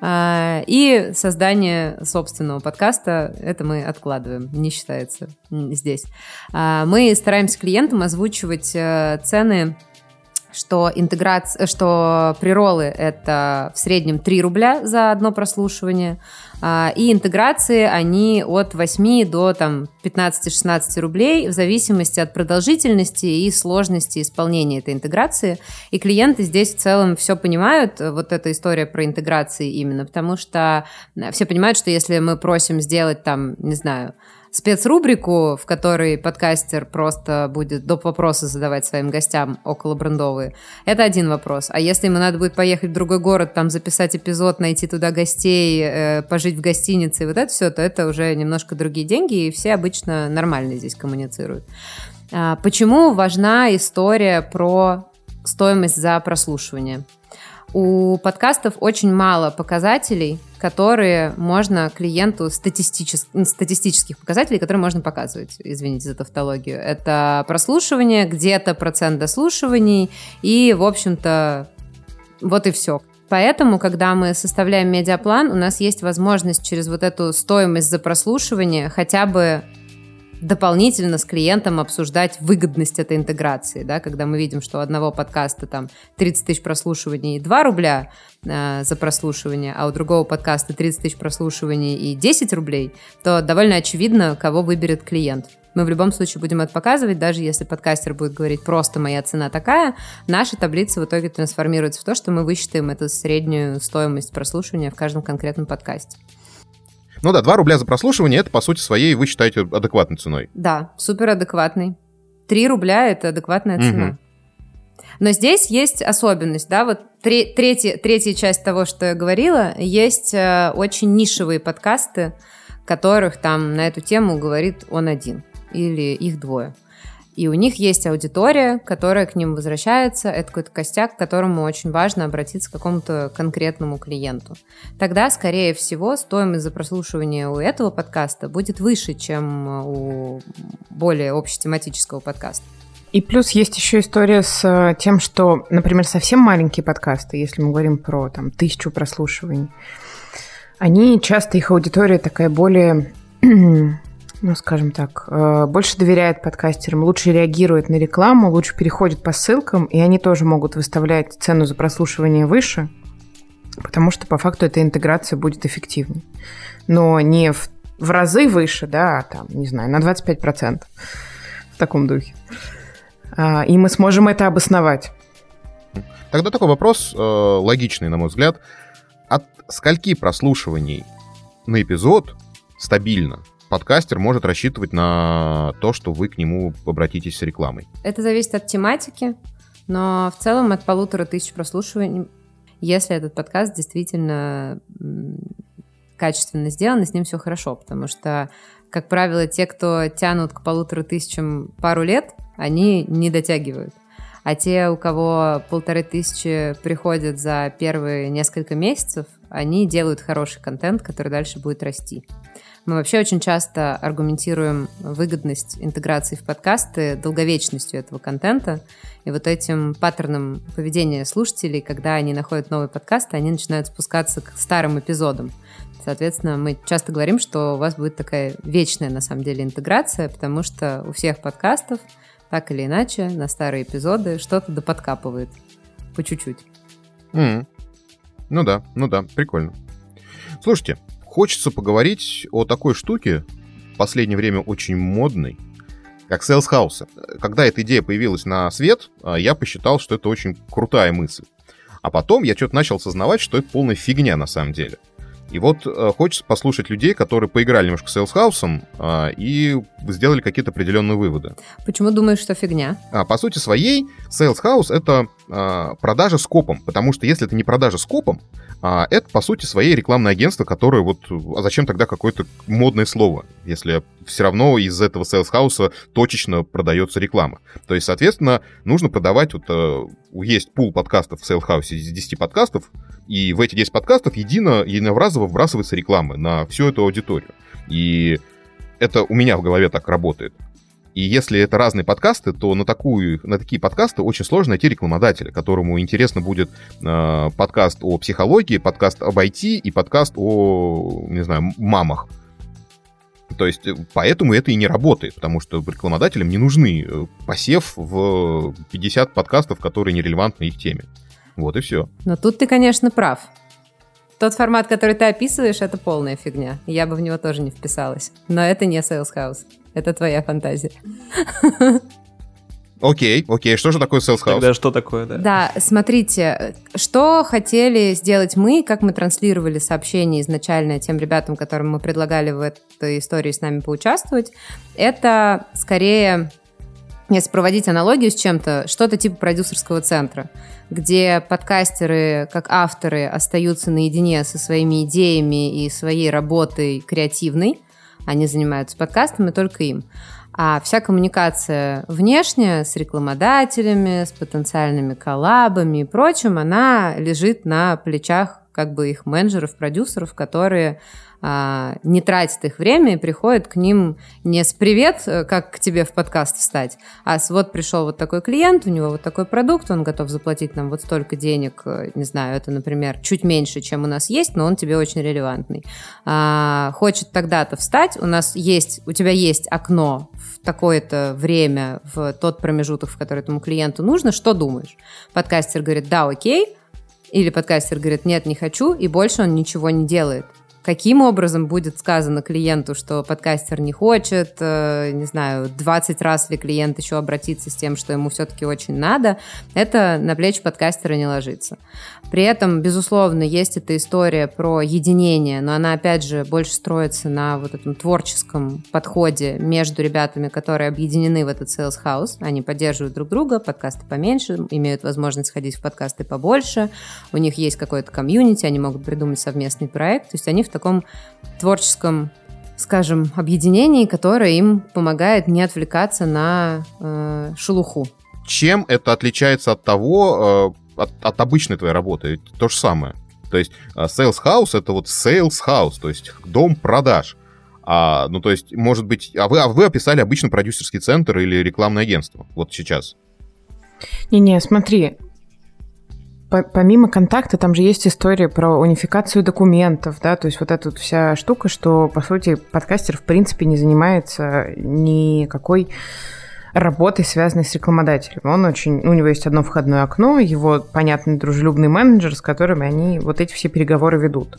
А, и создание собственного подкаста, это мы откладываем, не считается здесь. А, мы стараемся клиентам озвучивать э, цены что интеграция, что приролы это в среднем 3 рубля за одно прослушивание, и интеграции они от 8 до там 15-16 рублей в зависимости от продолжительности и сложности исполнения этой интеграции. И клиенты здесь в целом все понимают, вот эта история про интеграции именно, потому что все понимают, что если мы просим сделать там, не знаю, спецрубрику, в которой подкастер просто будет доп. вопросы задавать своим гостям около брендовые. Это один вопрос. А если ему надо будет поехать в другой город, там записать эпизод, найти туда гостей, э, пожить в гостинице и вот это все, то это уже немножко другие деньги, и все обычно нормально здесь коммуницируют. А, почему важна история про стоимость за прослушивание? У подкастов очень мало показателей, которые можно клиенту статистических, статистических показателей, которые можно показывать, извините за тавтологию. Это прослушивание, где-то процент дослушиваний и, в общем-то, вот и все. Поэтому, когда мы составляем медиаплан, у нас есть возможность через вот эту стоимость за прослушивание хотя бы дополнительно с клиентом обсуждать выгодность этой интеграции, да, когда мы видим, что у одного подкаста там 30 тысяч прослушиваний и 2 рубля э, за прослушивание, а у другого подкаста 30 тысяч прослушиваний и 10 рублей, то довольно очевидно, кого выберет клиент. Мы в любом случае будем это показывать, даже если подкастер будет говорить просто «моя цена такая», наша таблица в итоге трансформируется в то, что мы высчитаем эту среднюю стоимость прослушивания в каждом конкретном подкасте. Ну да, 2 рубля за прослушивание, это по сути своей вы считаете адекватной ценой. Да, супер адекватный. 3 рубля – это адекватная цена. Угу. Но здесь есть особенность, да, вот третья, третья часть того, что я говорила, есть э, очень нишевые подкасты, которых там на эту тему говорит он один или их двое. И у них есть аудитория, которая к ним возвращается. Это какой-то костяк, к которому очень важно обратиться к какому-то конкретному клиенту. Тогда, скорее всего, стоимость за прослушивание у этого подкаста будет выше, чем у более общетематического подкаста. И плюс есть еще история с э, тем, что, например, совсем маленькие подкасты, если мы говорим про там тысячу прослушиваний, они часто, их аудитория такая более ну, скажем так, э, больше доверяет подкастерам, лучше реагирует на рекламу, лучше переходит по ссылкам, и они тоже могут выставлять цену за прослушивание выше, потому что по факту эта интеграция будет эффективнее. Но не в, в разы выше, да, а там, не знаю, на 25% в таком духе. А, и мы сможем это обосновать. Тогда такой вопрос, э, логичный, на мой взгляд. От скольки прослушиваний на эпизод стабильно подкастер может рассчитывать на то, что вы к нему обратитесь с рекламой? Это зависит от тематики, но в целом от полутора тысяч прослушиваний, если этот подкаст действительно качественно сделан, и с ним все хорошо, потому что, как правило, те, кто тянут к полутора тысячам пару лет, они не дотягивают. А те, у кого полторы тысячи приходят за первые несколько месяцев, они делают хороший контент, который дальше будет расти. Мы вообще очень часто аргументируем выгодность интеграции в подкасты долговечностью этого контента и вот этим паттерном поведения слушателей, когда они находят новый подкаст, они начинают спускаться к старым эпизодам. Соответственно, мы часто говорим, что у вас будет такая вечная, на самом деле, интеграция, потому что у всех подкастов так или иначе на старые эпизоды что-то доподкапывает по чуть-чуть. Mm. Ну да, ну да, прикольно. Слушайте, хочется поговорить о такой штуке, в последнее время очень модной, как Sales House. Когда эта идея появилась на свет, а, я посчитал, что это очень крутая мысль. А потом я что-то начал осознавать, что это полная фигня на самом деле. И вот э, хочется послушать людей, которые поиграли немножко с Saleshouse э, и сделали какие-то определенные выводы. Почему думаешь, что фигня? А, по сути своей, Saleshouse — это э, продажа скопом, потому что если это не продажа скопом, а это, по сути, своей рекламное агентство, которое вот... А зачем тогда какое-то модное слово, если все равно из этого Saleshouse точечно продается реклама? То есть, соответственно, нужно продавать... Вот э, есть пул подкастов в Saleshouse из 10 подкастов, и в эти 10 подкастов едино, единоразово вбрасывается реклама на всю эту аудиторию. И это у меня в голове так работает. И если это разные подкасты, то на, такую, на такие подкасты очень сложно найти рекламодателя, которому интересно будет э, подкаст о психологии, подкаст об IT и подкаст о, не знаю, мамах. То есть э, поэтому это и не работает, потому что рекламодателям не нужны э, посев в 50 подкастов, которые нерелевантны их теме. Вот и все. Но тут ты, конечно, прав. Тот формат, который ты описываешь, это полная фигня. Я бы в него тоже не вписалась. Но это не Sales House. Это твоя фантазия. Окей, окей. Что же такое Sales House? Тогда что такое, да? Да, смотрите, что хотели сделать мы, как мы транслировали сообщение изначально тем ребятам, которым мы предлагали в этой истории с нами поучаствовать, это скорее, если проводить аналогию с чем-то, что-то типа продюсерского центра, где подкастеры, как авторы, остаются наедине со своими идеями и своей работой креативной, они занимаются подкастами только им. А вся коммуникация внешняя с рекламодателями, с потенциальными коллабами и прочим, она лежит на плечах как бы их менеджеров, продюсеров, которые а, не тратит их время и приходит к ним не с «привет, э, как к тебе в подкаст встать», а с «вот пришел вот такой клиент, у него вот такой продукт, он готов заплатить нам вот столько денег, э, не знаю, это, например, чуть меньше, чем у нас есть, но он тебе очень релевантный. А, хочет тогда-то встать, у нас есть, у тебя есть окно в такое-то время, в тот промежуток, в который этому клиенту нужно, что думаешь? Подкастер говорит «да, окей», или подкастер говорит «нет, не хочу», и больше он ничего не делает каким образом будет сказано клиенту, что подкастер не хочет, э, не знаю, 20 раз ли клиент еще обратится с тем, что ему все-таки очень надо, это на плечи подкастера не ложится. При этом, безусловно, есть эта история про единение, но она, опять же, больше строится на вот этом творческом подходе между ребятами, которые объединены в этот sales house, они поддерживают друг друга, подкасты поменьше, имеют возможность ходить в подкасты побольше, у них есть какое-то комьюнити, они могут придумать совместный проект, то есть они в таком творческом скажем, объединении, которое им помогает не отвлекаться на э, шелуху. Чем это отличается от того, э, от, от обычной твоей работы? Ведь то же самое. То есть э, sales house это вот sales house, то есть дом продаж. А, ну, то есть, может быть, а вы, а вы описали обычный продюсерский центр или рекламное агентство вот сейчас? Не-не, смотри, помимо контакта, там же есть история про унификацию документов, да, то есть вот эта вот вся штука, что, по сути, подкастер, в принципе, не занимается никакой работой, связанной с рекламодателем. Он очень... У него есть одно входное окно, его понятный дружелюбный менеджер, с которыми они вот эти все переговоры ведут.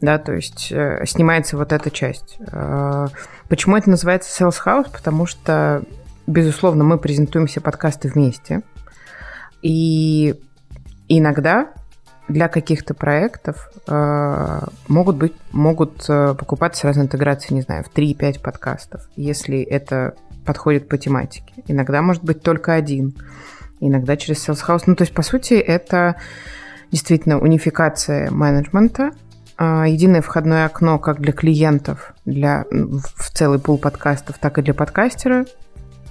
Да, то есть э, снимается вот эта часть. Э, почему это называется Sales House? Потому что, безусловно, мы презентуем все подкасты вместе. И иногда для каких-то проектов э, могут быть могут э, покупаться разные интеграции, не знаю, в 3-5 подкастов, если это подходит по тематике. Иногда может быть только один, иногда через Sales House. Ну, то есть, по сути, это действительно унификация менеджмента, э, единое входное окно как для клиентов, для в целый пул подкастов, так и для подкастера,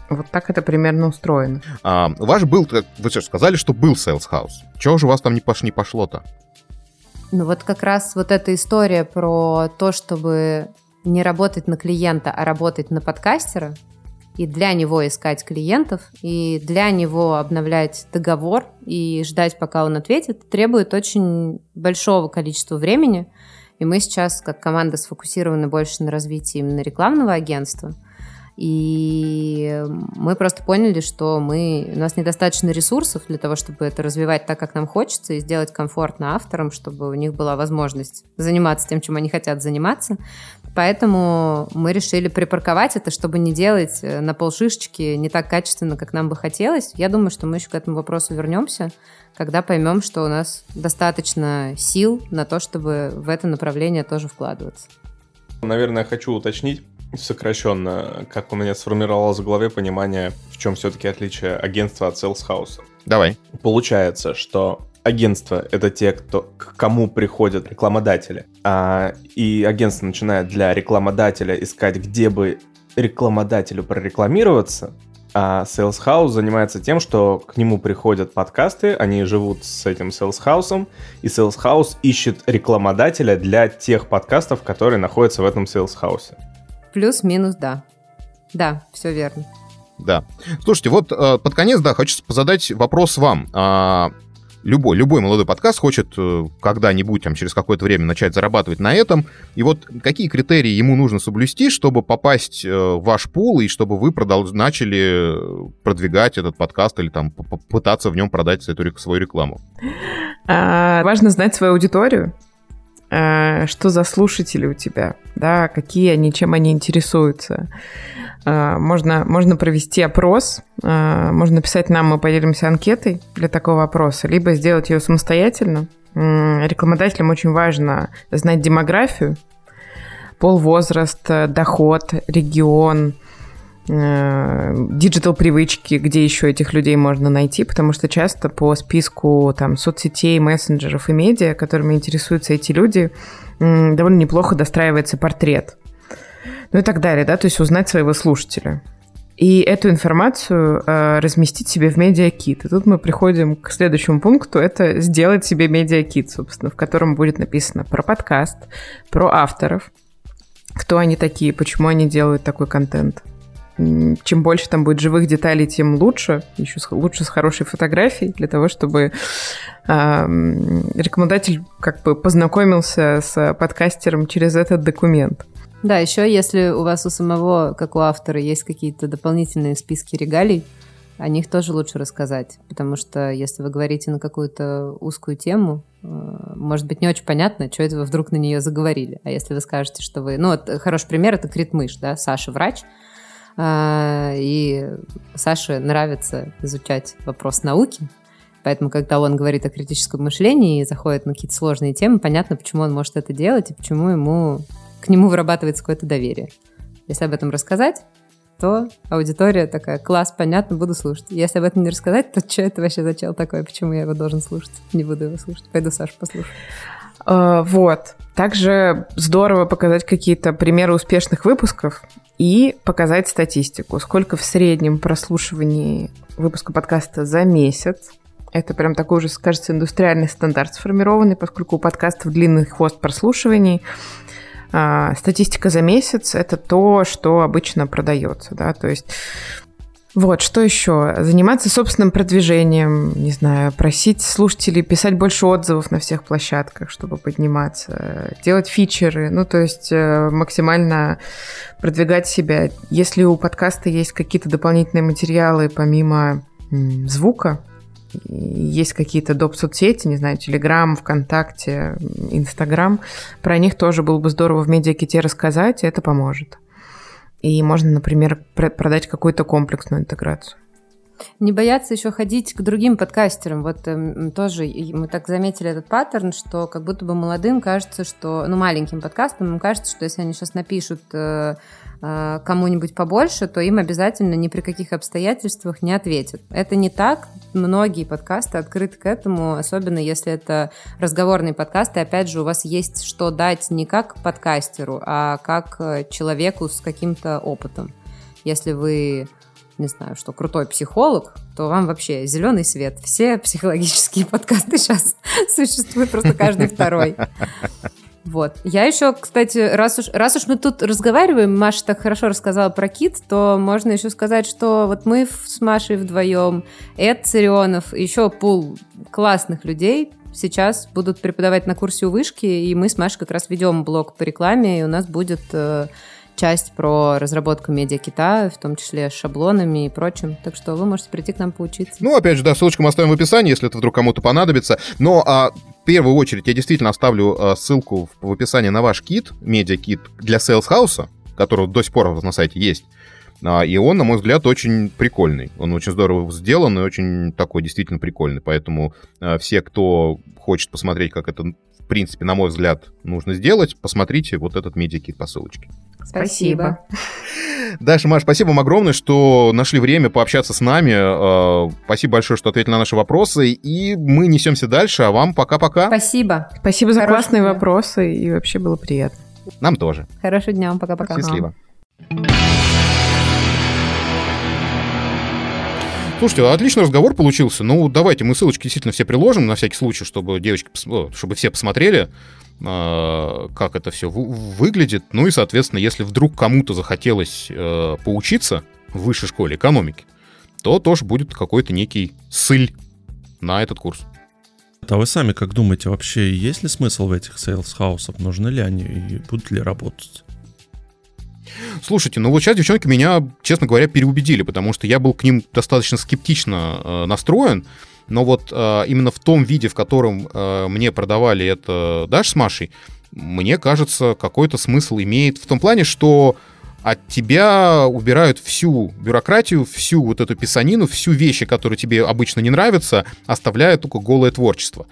вот так это примерно устроено. А, ваш был, вы что, сказали, что был Sales House. Чего же у вас там не, пош, не пошло-то? Ну вот как раз вот эта история про то, чтобы не работать на клиента, а работать на подкастера, и для него искать клиентов, и для него обновлять договор и ждать, пока он ответит, требует очень большого количества времени. И мы сейчас, как команда, сфокусированы больше на развитии именно рекламного агентства – и мы просто поняли, что мы, у нас недостаточно ресурсов для того, чтобы это развивать так, как нам хочется, и сделать комфортно авторам, чтобы у них была возможность заниматься тем, чем они хотят заниматься. Поэтому мы решили припарковать это, чтобы не делать э, на полшишечки не так качественно, как нам бы хотелось. Я думаю, что мы еще к этому вопросу вернемся, когда поймем, что у нас достаточно сил на то, чтобы в это направление тоже вкладываться. Наверное, хочу уточнить сокращенно, как у меня сформировалось в голове понимание, в чем все-таки отличие агентства от House. Давай. Получается, что агентство — это те, кто, к кому приходят рекламодатели. А, и агентство начинает для рекламодателя искать, где бы рекламодателю прорекламироваться, а Sales House занимается тем, что к нему приходят подкасты, они живут с этим Sales House, и Sales House ищет рекламодателя для тех подкастов, которые находятся в этом Sales House. Плюс-минус, да. Да, все верно. Да. Слушайте, вот э, под конец, да, хочу задать вопрос вам. А, любой, любой молодой подкаст хочет э, когда-нибудь, там, через какое-то время начать зарабатывать на этом. И вот какие критерии ему нужно соблюсти, чтобы попасть э, в ваш пул и чтобы вы продолж... начали продвигать этот подкаст или там пытаться в нем продать эту свою рекламу? А, важно знать свою аудиторию. А, что за слушатели у тебя, да, какие они, чем они интересуются. А, можно, можно провести опрос, а, можно написать нам, мы поделимся анкетой для такого опроса, либо сделать ее самостоятельно. Рекламодателям очень важно знать демографию, пол, возраст, доход, регион, digital привычки, где еще этих людей можно найти, потому что часто по списку там соцсетей, мессенджеров и медиа, которыми интересуются эти люди, довольно неплохо достраивается портрет ну и так далее, да, то есть узнать своего слушателя. И эту информацию э, разместить себе в медиакит. И тут мы приходим к следующему пункту, это сделать себе медиакит, собственно, в котором будет написано про подкаст, про авторов, кто они такие, почему они делают такой контент. Чем больше там будет живых деталей, тем лучше, еще с, лучше с хорошей фотографией, для того, чтобы э, рекомендатель как бы познакомился с подкастером через этот документ. Да, еще если у вас у самого, как у автора, есть какие-то дополнительные списки регалий, о них тоже лучше рассказать, потому что если вы говорите на какую-то узкую тему, э, может быть, не очень понятно, что это вы вдруг на нее заговорили. А если вы скажете, что вы... Ну, вот хороший пример — это Критмыш, да, Саша врач, и Саше нравится изучать вопрос науки, Поэтому, когда он говорит о критическом мышлении и заходит на какие-то сложные темы, понятно, почему он может это делать и почему ему к нему вырабатывается какое-то доверие. Если об этом рассказать, то аудитория такая, класс, понятно, буду слушать. Если об этом не рассказать, то что это вообще за чел такой, почему я его должен слушать? Не буду его слушать. Пойду Сашу послушаю. Uh, вот. Также здорово показать какие-то примеры успешных выпусков и показать статистику. Сколько в среднем прослушиваний выпуска подкаста за месяц. Это прям такой уже, кажется, индустриальный стандарт сформированный, поскольку у подкастов длинный хвост прослушиваний. А, статистика за месяц – это то, что обычно продается, да, то есть вот, что еще? Заниматься собственным продвижением, не знаю, просить слушателей писать больше отзывов на всех площадках, чтобы подниматься, делать фичеры, ну, то есть э, максимально продвигать себя. Если у подкаста есть какие-то дополнительные материалы помимо звука, есть какие-то доп. соцсети, не знаю, Телеграм, ВКонтакте, Инстаграм. Про них тоже было бы здорово в медиаките рассказать, и это поможет. И можно, например, продать какую-то комплексную интеграцию. Не бояться еще ходить к другим подкастерам. Вот э, тоже мы так заметили этот паттерн, что как будто бы молодым кажется, что, ну, маленьким подкастам им кажется, что если они сейчас напишут э, кому-нибудь побольше, то им обязательно ни при каких обстоятельствах не ответят. Это не так. Многие подкасты открыты к этому, особенно если это разговорные подкасты. Опять же, у вас есть что дать не как подкастеру, а как э, человеку с каким-то опытом. Если вы не знаю, что крутой психолог, то вам вообще зеленый свет. Все психологические подкасты сейчас существуют, просто каждый второй. Вот. Я еще, кстати, раз уж, раз уж мы тут разговариваем, Маша так хорошо рассказала про кит, то можно еще сказать, что вот мы с Машей вдвоем, Эд Царионов, еще пул классных людей сейчас будут преподавать на курсе у вышки, и мы с Машей как раз ведем блог по рекламе, и у нас будет э, часть про разработку медиакита, в том числе с шаблонами и прочим. Так что вы можете прийти к нам поучиться. Ну, опять же, да, ссылочку мы оставим в описании, если это вдруг кому-то понадобится. Но а, первую очередь я действительно оставлю э, ссылку в, в описании на ваш кит, медиа-кит для Sales House, который до сих пор на сайте есть. А, и он, на мой взгляд, очень прикольный. Он очень здорово сделан и очень такой действительно прикольный. Поэтому э, все, кто хочет посмотреть, как это, в принципе, на мой взгляд, нужно сделать, посмотрите вот этот медиакит по ссылочке. Спасибо. Даша, Маш, спасибо вам огромное, что нашли время пообщаться с нами. Э, Спасибо большое, что ответили на наши вопросы. И мы несемся дальше, а вам пока-пока. Спасибо. Спасибо за Хорошего классные дня. вопросы, и вообще было приятно. Нам тоже. Хорошего дня вам. Пока-пока. Счастливо. Слушайте, отличный разговор получился. Ну, давайте мы ссылочки действительно все приложим на всякий случай, чтобы девочки, о, чтобы все посмотрели, э, как это все выглядит. Ну и, соответственно, если вдруг кому-то захотелось э, поучиться в высшей школе экономики, то тоже будет какой-то некий ссыль на этот курс. А вы сами как думаете, вообще есть ли смысл в этих sales house ах? Нужны ли они и будут ли работать? Слушайте, ну вот сейчас девчонки меня, честно говоря, переубедили, потому что я был к ним достаточно скептично э, настроен, но вот э, именно в том виде, в котором э, мне продавали это Даша с Машей, мне кажется, какой-то смысл имеет в том плане, что от тебя убирают всю бюрократию, всю вот эту писанину, всю вещи, которые тебе обычно не нравятся, оставляя только голое творчество.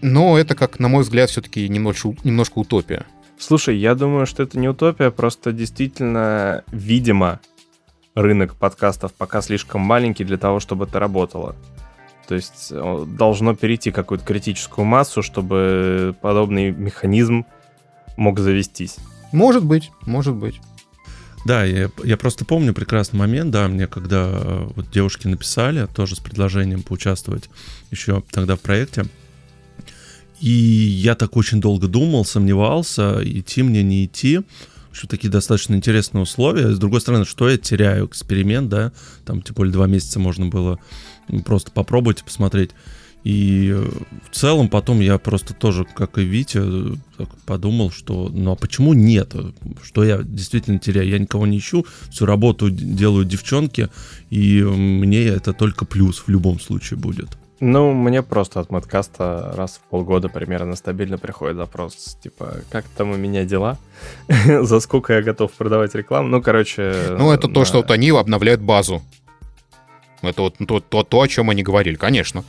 Но это, как на мой взгляд, все-таки немножко, немножко утопия. Слушай, я думаю, что это не утопия, просто действительно, видимо, рынок подкастов пока слишком маленький для того, чтобы это работало. То есть э, должно перейти какую-то критическую массу, чтобы подобный механизм мог завестись. Может быть, может быть. Да, я, я просто помню прекрасный момент, да, мне когда э, вот девушки написали тоже с предложением поучаствовать еще тогда в проекте, и я так очень долго думал, сомневался, идти мне, не идти, что такие достаточно интересные условия. С другой стороны, что я теряю? Эксперимент, да, там тем более два месяца можно было просто попробовать и посмотреть. И э, в целом потом я просто тоже, как и Витя, подумал, что ну а почему нет? Что я действительно теряю? Я никого не ищу, всю работу делают девчонки, и мне это только плюс в любом случае будет. Ну, мне просто от Мэдкаста раз в полгода примерно стабильно приходит запрос, типа, как там у меня дела? За сколько я готов продавать рекламу? Ну, короче... Ну, это то, да. что вот они обновляют базу. Это вот то, то, то, о чем они говорили, конечно.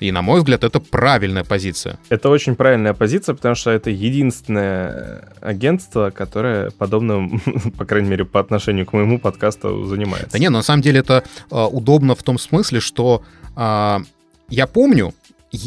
И, на мой взгляд, это правильная позиция. Это очень правильная позиция, потому что это единственное агентство, которое подобным, по крайней мере, по отношению к моему подкасту занимается. Да не, на самом деле это э, удобно в том смысле, что э, я помню,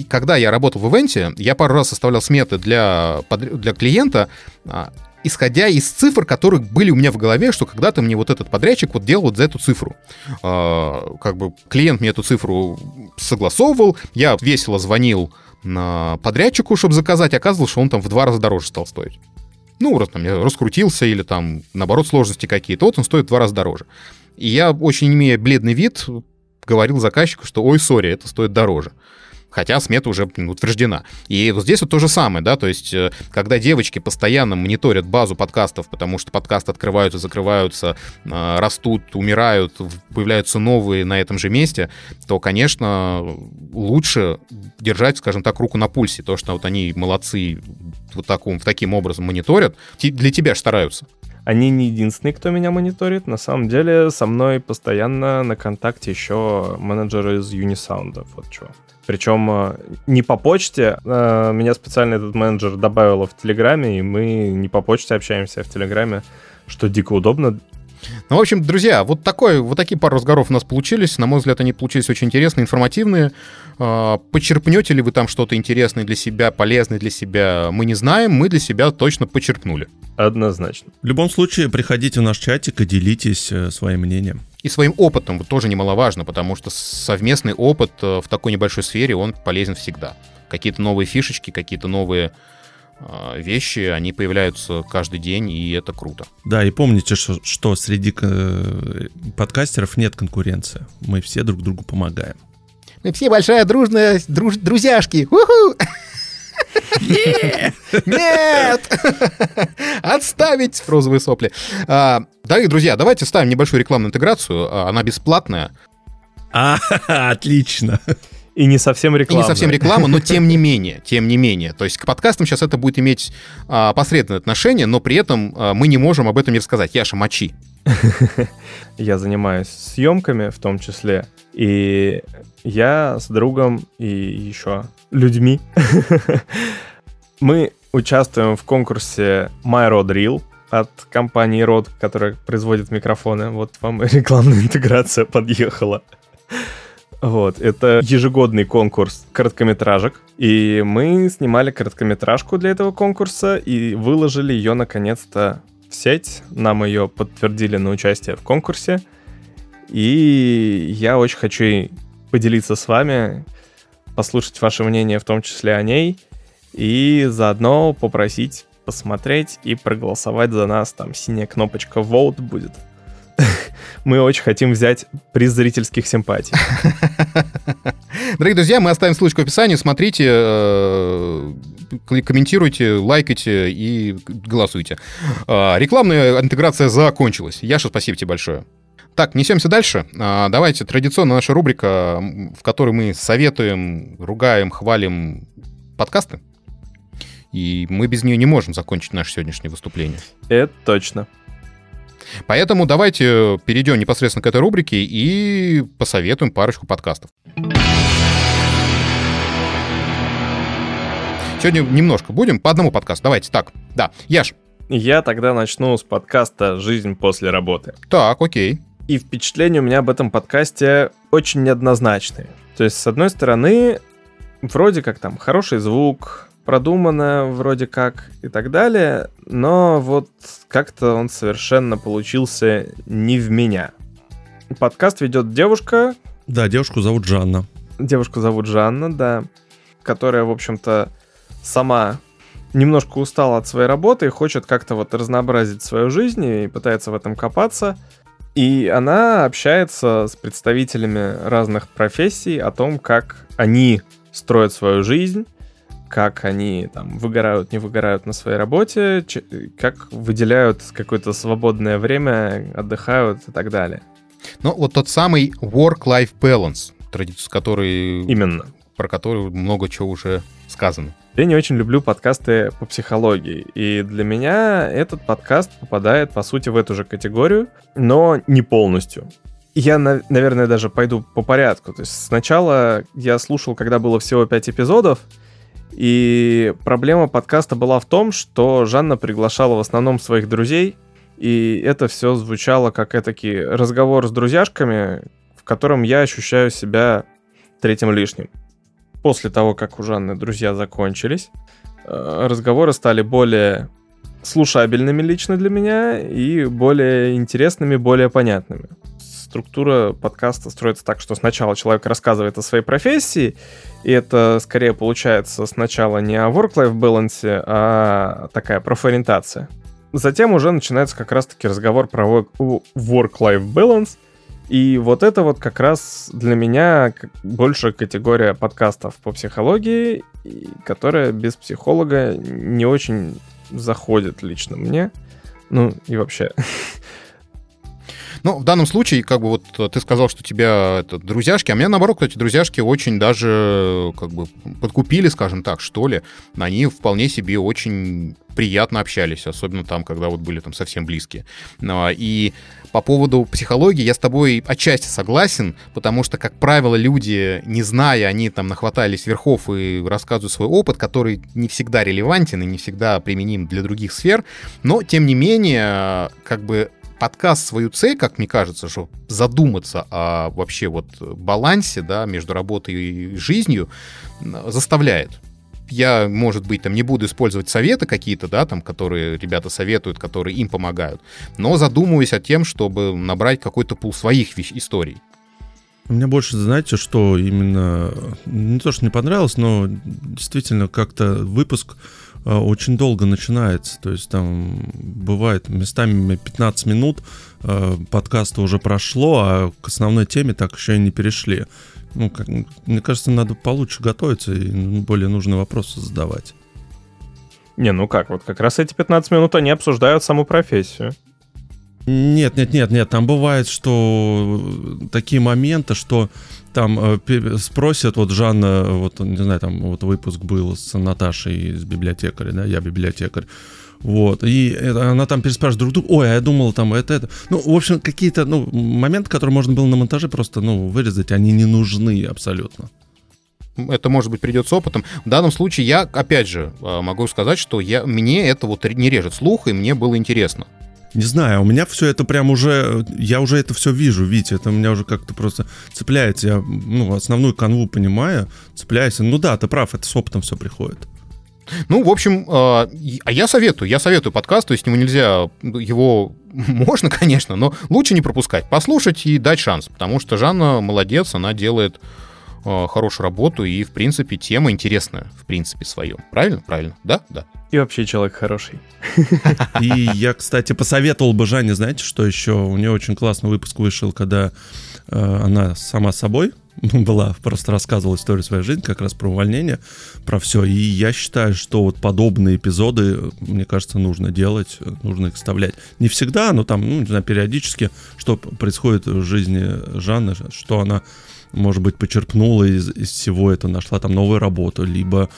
когда я работал в ивенте, я пару раз составлял сметы для, для клиента, а, исходя из цифр, которые были у меня в голове, что когда-то мне вот этот подрядчик вот делал вот за эту цифру. А, Как бы клиент мне эту цифру согласовывал, я весело звонил подрядчику, чтобы заказать, оказывалось, что он там в два раза дороже стал стоить. Ну, раз там я раскрутился или там, наоборот, сложности какие-то, вот он стоит в два раза дороже. И я, очень имея бледный вид, говорил заказчику, что ой, сори, это стоит дороже. Хотя смета уже утверждена. И вот здесь вот то же самое, да, то есть э, когда девочки постоянно мониторят базу подкастов, потому что подкасты открываются, закрываются, э, растут, умирают, в- появляются новые на этом же месте, то, конечно, лучше держать, скажем так, руку на пульсе. То, что вот они молодцы вот таком, таким образом мониторят, для тебя же стараются. Они не единственные, кто меня мониторит. На самом деле, со мной постоянно на контакте еще менеджеры из Unisound. Вот что. Причем э, не по почте. э, Меня специально этот менеджер добавил в Телеграме, и мы не по почте общаемся, а в Телеграме, что дико удобно. Ну, в общем, друзья, вот, такой, вот такие пару разговоров у нас получились. На мой взгляд, они получились очень интересные, информативные. А, Почерпнете ли вы там что-то интересное для себя, полезное для себя, мы не знаем. Мы для себя точно почерпнули. Однозначно. В любом случае, приходите в наш чатик и делитесь э, своим мнением. И своим опытом вот тоже немаловажно, потому что совместный опыт э, в такой небольшой сфере, он полезен всегда. Какие-то новые фишечки, какие-то новые вещи, они появляются каждый день, и это круто. Да, и помните, что, что среди э, подкастеров нет конкуренции. Мы все друг другу помогаем. Мы все большая дружная друж- друзьяшки. Уху! Нет! Отставить розовые сопли. А, Дорогие друзья, давайте ставим небольшую рекламную интеграцию. Она бесплатная. А, отлично. И не совсем И реклама. не совсем реклама, но тем не менее, тем не менее. То есть к подкастам сейчас это будет иметь а, посредственное отношение, но при этом а, мы не можем об этом не рассказать. Яша, мочи. Я занимаюсь съемками в том числе. И я с другом и еще людьми мы участвуем в конкурсе My Rod Reel от компании Rod, которая производит микрофоны. Вот вам и рекламная интеграция подъехала. Вот, это ежегодный конкурс короткометражек, и мы снимали короткометражку для этого конкурса и выложили ее наконец-то в сеть. Нам ее подтвердили на участие в конкурсе, и я очень хочу поделиться с вами, послушать ваше мнение, в том числе о ней, и заодно попросить посмотреть и проголосовать за нас. Там синяя кнопочка Vote будет. Мы очень хотим взять приз зрительских симпатий. Дорогие друзья, мы оставим ссылочку в описании. Смотрите, э, комментируйте, лайкайте и голосуйте. Э, Рекламная интеграция закончилась. Яша, спасибо тебе большое. Так, несемся дальше. А, Давайте, традиционно наша рубрика, в которой мы советуем, ругаем, хвалим подкасты. И мы без нее не можем закончить наше сегодняшнее выступление. Это точно. Поэтому давайте перейдем непосредственно к этой рубрике и посоветуем парочку подкастов. Сегодня немножко будем, по одному подкасту. Давайте, так, да. Яш, Я тогда начну с подкаста «Жизнь после работы». так, окей. И впечатления у меня об этом подкасте очень неоднозначные. То есть, с одной стороны, вроде как там хороший звук, продумано вроде как и так далее, но вот как-то он совершенно получился не в меня. Подкаст ведет девушка, Да, девушку зовут Жанна. девушку зовут Жанна, да, которая, в общем-то, сама немножко устала от своей работы и хочет как-то вот разнообразить свою жизнь и пытается в этом копаться. И она общается с представителями разных профессий о том, как они строят свою жизнь, как они там выгорают, не выгорают на своей работе, как выделяют какое-то свободное время, отдыхают и так далее. Ну, вот тот самый work-life balance, традиция, который, Именно. про который много чего уже сказано. Я не очень люблю подкасты по психологии, и для меня этот подкаст попадает, по сути, в эту же категорию, но не полностью. Я, на- наверное, даже пойду по порядку. То есть сначала я слушал, когда было всего 5 эпизодов, и проблема подкаста была в том, что Жанна приглашала в основном своих друзей, и это все звучало как этакий разговор с друзьяшками, в котором я ощущаю себя третьим лишним. После того, как у Жанны друзья закончились, э, разговоры стали более слушабельными лично для меня и более интересными, более понятными. Структура подкаста строится так, что сначала человек рассказывает о своей профессии, и это скорее получается сначала не о work-life balance, а такая профориентация. Затем уже начинается как раз-таки разговор про wo- work-life balance, и вот это вот как раз для меня больше категория подкастов по психологии, которая без психолога не очень заходит лично мне. Ну и вообще. Ну, в данном случае, как бы вот э, ты сказал, что тебя это, друзьяшки, а меня наоборот, кстати, друзьяшки очень даже как бы подкупили, скажем так, что ли. Они вполне себе очень приятно общались, особенно там, когда вот были там совсем близкие. И по поводу психологии я с тобой отчасти согласен, потому что, как правило, люди, не зная, они там нахватались верхов и рассказывают свой опыт, который не всегда релевантен и не всегда применим для других сфер, но, тем не менее, как бы подкаст свою цель, как мне кажется, что задуматься о вообще вот балансе, да, между работой и жизнью заставляет. Я, может быть, там не буду использовать советы какие-то, да, там, которые ребята советуют, которые им помогают, но задумываюсь о тем, чтобы набрать какой-то пул своих историй. Мне больше, знаете, что именно не то, что не понравилось, но действительно как-то выпуск очень долго начинается. То есть там бывает местами 15 минут э, подкаста уже прошло, а к основной теме так еще и не перешли. Ну, как, мне кажется, надо получше готовиться и более нужные вопросы задавать. Не, ну как, вот как раз эти 15 минут они обсуждают саму профессию. Нет, нет, нет, нет. Там бывает, что такие моменты, что там э, спросят, вот Жанна, вот, не знаю, там вот выпуск был с Наташей из библиотекаря, да, я библиотекарь. Вот, и она там переспрашивает друг друга, ой, а я думал там это, это. Ну, в общем, какие-то, ну, моменты, которые можно было на монтаже просто, ну, вырезать, они не нужны абсолютно. Это, может быть, придет с опытом. В данном случае я, опять же, э, могу сказать, что я, мне это вот не режет слух, и мне было интересно. Не знаю, у меня все это прям уже, я уже это все вижу, видите, это у меня уже как-то просто цепляется, я, ну, основную канву понимаю, цепляюсь, ну да, ты прав, это с опытом все приходит. Ну, в общем, а я советую, я советую подкаст, то есть ему нельзя, его можно, конечно, но лучше не пропускать, послушать и дать шанс, потому что Жанна молодец, она делает Э, хорошую работу, и, в принципе, тема интересная, в принципе, своем. Правильно? Правильно. Да? Да. И вообще человек хороший. И я, кстати, посоветовал бы Жанне, знаете, что еще? У нее очень классный выпуск вышел, когда э, она сама собой была, просто рассказывала историю своей жизни, как раз про увольнение, про все. И я считаю, что вот подобные эпизоды, мне кажется, нужно делать, нужно их вставлять. Не всегда, но там, ну, не знаю, периодически, что происходит в жизни Жанны, что она может быть, почерпнула из, из всего этого, нашла там новую работу, либо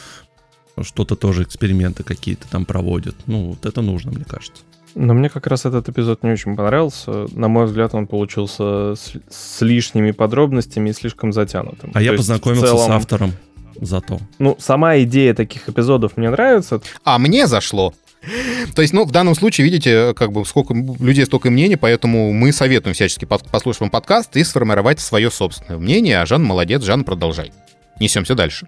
что-то тоже, эксперименты какие-то там проводит. Ну, вот это нужно, мне кажется. Но мне как раз этот эпизод не очень понравился. На мой взгляд, он получился с, с лишними подробностями и слишком затянутым. А То я познакомился целом... с автором зато. Ну, сама идея таких эпизодов мне нравится. А мне зашло. То есть, ну, в данном случае, видите, как бы сколько людей, столько мнений, поэтому мы советуем всячески послушать вам подкаст и сформировать свое собственное мнение. А Жан молодец, Жан, продолжай. Несемся дальше.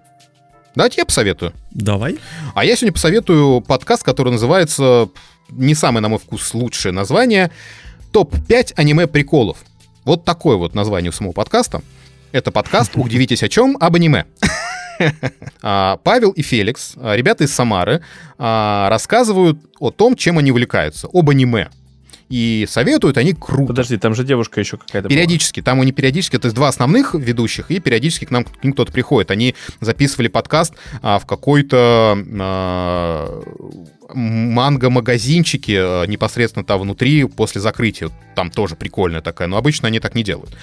Давайте я посоветую. Давай. А я сегодня посоветую подкаст, который называется, не самый, на мой вкус, лучшее название, «Топ-5 аниме-приколов». Вот такое вот название у самого подкаста. Это подкаст «Удивитесь о чем?» об аниме. А, Павел и Феликс, а, ребята из Самары, а, рассказывают о том, чем они увлекаются, об аниме. И советуют они круто. Подожди, там же девушка еще какая-то Периодически. Была. Там они периодически, то есть два основных ведущих, и периодически к нам, к ним кто-то приходит. Они записывали подкаст а, в какой-то а, манго-магазинчике непосредственно там внутри после закрытия. Там тоже прикольная такая, но обычно они так не делают.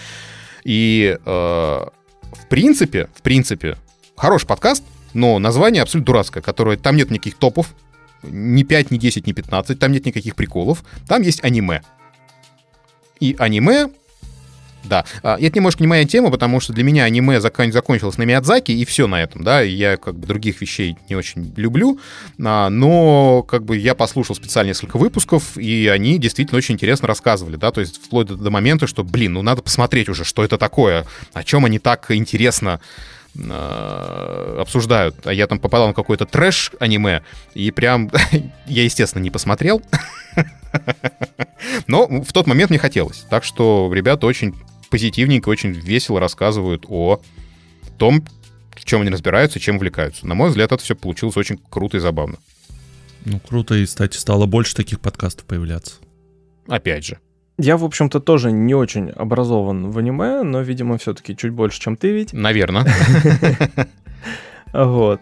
И а, в принципе, в принципе, Хороший подкаст, но название абсолютно дурацкое, которое там нет никаких топов, ни 5, ни 10, ни 15, там нет никаких приколов, там есть аниме. И аниме да, а, это немножко не моя тема, потому что для меня аниме закон- закончилось на Миядзаки, и все на этом, да, я как бы других вещей не очень люблю, а, но как бы я послушал специально несколько выпусков, и они действительно очень интересно рассказывали, да, то есть вплоть до, момента, что, блин, ну надо посмотреть уже, что это такое, о чем они так интересно обсуждают, а я там попадал на какой-то трэш аниме, и прям я, естественно, не посмотрел. Но в тот момент мне хотелось. Так что ребята очень позитивненько, очень весело рассказывают о том, в чем они разбираются, чем увлекаются. На мой взгляд, это все получилось очень круто и забавно. Ну, круто, и, кстати, стало больше таких подкастов появляться. Опять же. Я, в общем-то, тоже не очень образован в аниме, но, видимо, все-таки чуть больше, чем ты ведь. Наверное. Вот.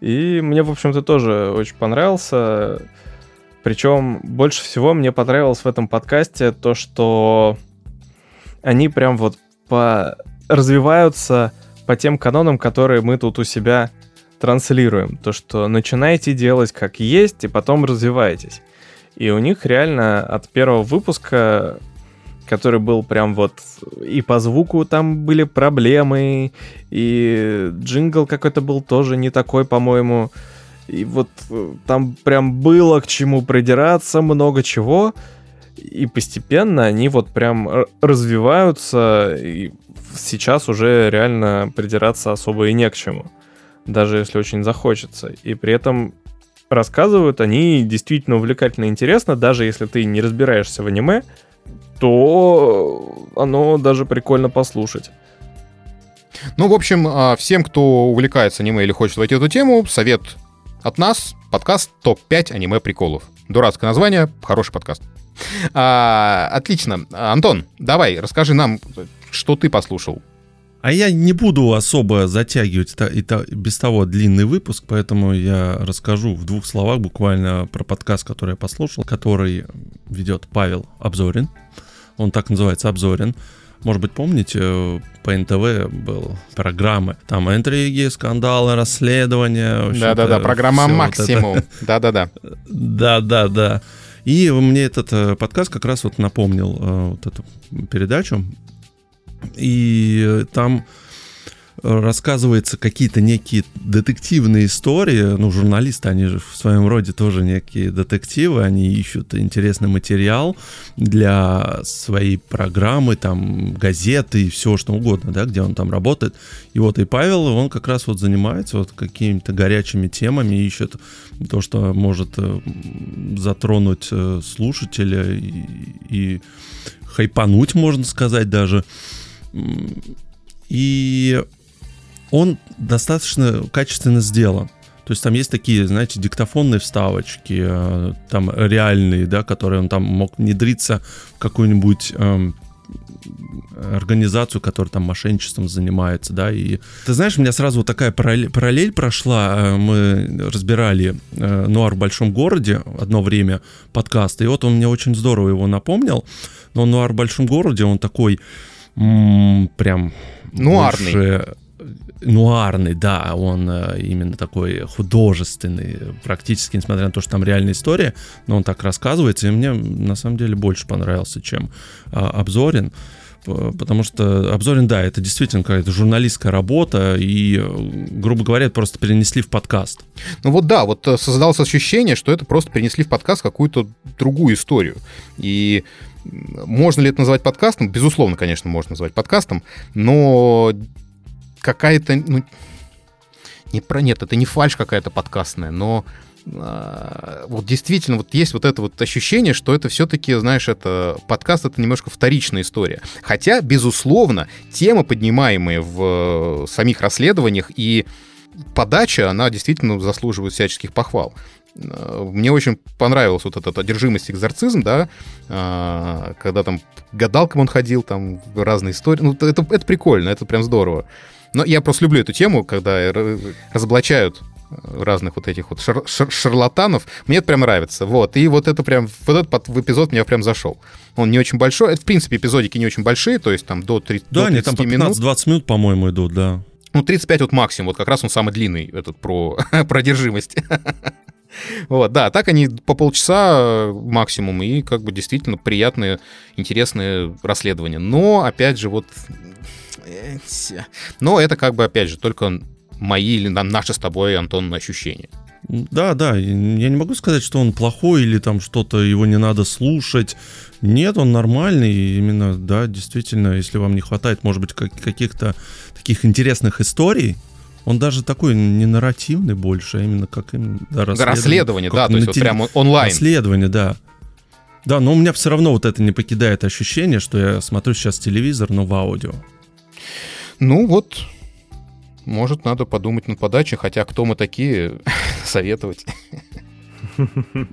И мне, в общем-то, тоже очень понравился. Причем больше всего мне понравилось в этом подкасте то, что они прям вот по... развиваются по тем канонам, которые мы тут у себя транслируем. То, что начинайте делать как есть, и потом развивайтесь. И у них реально от первого выпуска, который был прям вот и по звуку там были проблемы, и джингл какой-то был тоже не такой, по-моему. И вот э, там прям было к чему придираться, много чего. И постепенно они вот прям развиваются, и сейчас уже реально придираться особо и не к чему. Даже если очень захочется. И при этом рассказывают, они действительно увлекательно и интересно, даже если ты не разбираешься в аниме, то оно даже прикольно послушать. Ну, в общем, а, всем, кто увлекается аниме или хочет войти в эту тему, совет от нас, подкаст ТОП-5 аниме-приколов. Дурацкое название, хороший подкаст. А, отлично. Антон, давай, расскажи нам, что ты послушал А я не буду особо затягивать это, это без того длинный выпуск, поэтому я расскажу в двух словах буквально про подкаст, который я послушал, который ведет Павел Обзорин. Он так называется Обзорин. Может быть, помните, по НТВ был программы, там интриги, скандалы, расследования. Да-да-да, программа «Максимум». Да-да-да. Да-да-да. И мне этот э, подкаст как раз вот напомнил э, вот эту передачу. И там рассказывается какие-то некие детективные истории. Ну, журналисты, они же в своем роде тоже некие детективы, они ищут интересный материал для своей программы, там, газеты и все что угодно, да, где он там работает. И вот и Павел, он как раз вот занимается вот какими-то горячими темами, ищет то, что может э, затронуть э, слушателя и, и хайпануть, можно сказать даже. И он достаточно качественно сделан. То есть там есть такие, знаете, диктофонные вставочки, э, там реальные, да, которые он там мог внедриться в какую-нибудь эм, организацию, которая там мошенничеством занимается, да, и ты знаешь, у меня сразу вот такая параллель, параллель прошла, э, мы разбирали э, «Нуар в большом городе» одно время подкаст, и вот он мне очень здорово его напомнил, но «Нуар в большом городе», он такой м- прям... Нуарный. Больше, нуарный, да, он э, именно такой художественный, практически, несмотря на то, что там реальная история, но он так рассказывается, и мне на самом деле больше понравился, чем а, Обзорин потому что Обзорин, да, это действительно какая-то журналистская работа, и, грубо говоря, просто перенесли в подкаст. Ну вот да, вот э, создалось ощущение, что это просто перенесли в подкаст какую-то другую историю. И можно ли это назвать подкастом? Безусловно, конечно, можно назвать подкастом, но какая-то, ну, не про нет, это не фальш какая-то подкастная, но э, вот действительно вот есть вот это вот ощущение, что это все-таки, знаешь, это подкаст, это немножко вторичная история. Хотя, безусловно, темы, поднимаемые в э, самих расследованиях и подача, она действительно заслуживает всяческих похвал. Э, мне очень понравилась вот эта одержимость экзорцизм, да, э, когда там гадалкам он ходил, там разные истории. Ну, это, это прикольно, это прям здорово. Но я просто люблю эту тему, когда разоблачают разных вот этих вот шар шар шарлатанов. Мне это прям нравится. Вот. И вот это прям, вот этот эпизод меня прям зашел. Он не очень большой. Это, в принципе, эпизодики не очень большие, то есть там до 30 Да, до 30 они там по 15-20 минут, по-моему, идут, да. Ну, 35 вот максимум. Вот как раз он самый длинный, этот про продержимость. Вот, да, так они по полчаса максимум, и как бы действительно приятные, интересные расследования. Но, опять же, вот но это как бы, опять же, только мои или наши с тобой, Антон, ощущения. Да, да, я не могу сказать, что он плохой или там что-то его не надо слушать. Нет, он нормальный, именно, да, действительно, если вам не хватает, может быть, каких-то таких интересных историй, он даже такой не нарративный больше, а именно как именно да, расследование. расследование да, то есть вот прямо онлайн. Расследование, да. Да, но у меня все равно вот это не покидает ощущение, что я смотрю сейчас телевизор, но в аудио. Ну вот, может, надо подумать над подачей, хотя кто мы такие советовать.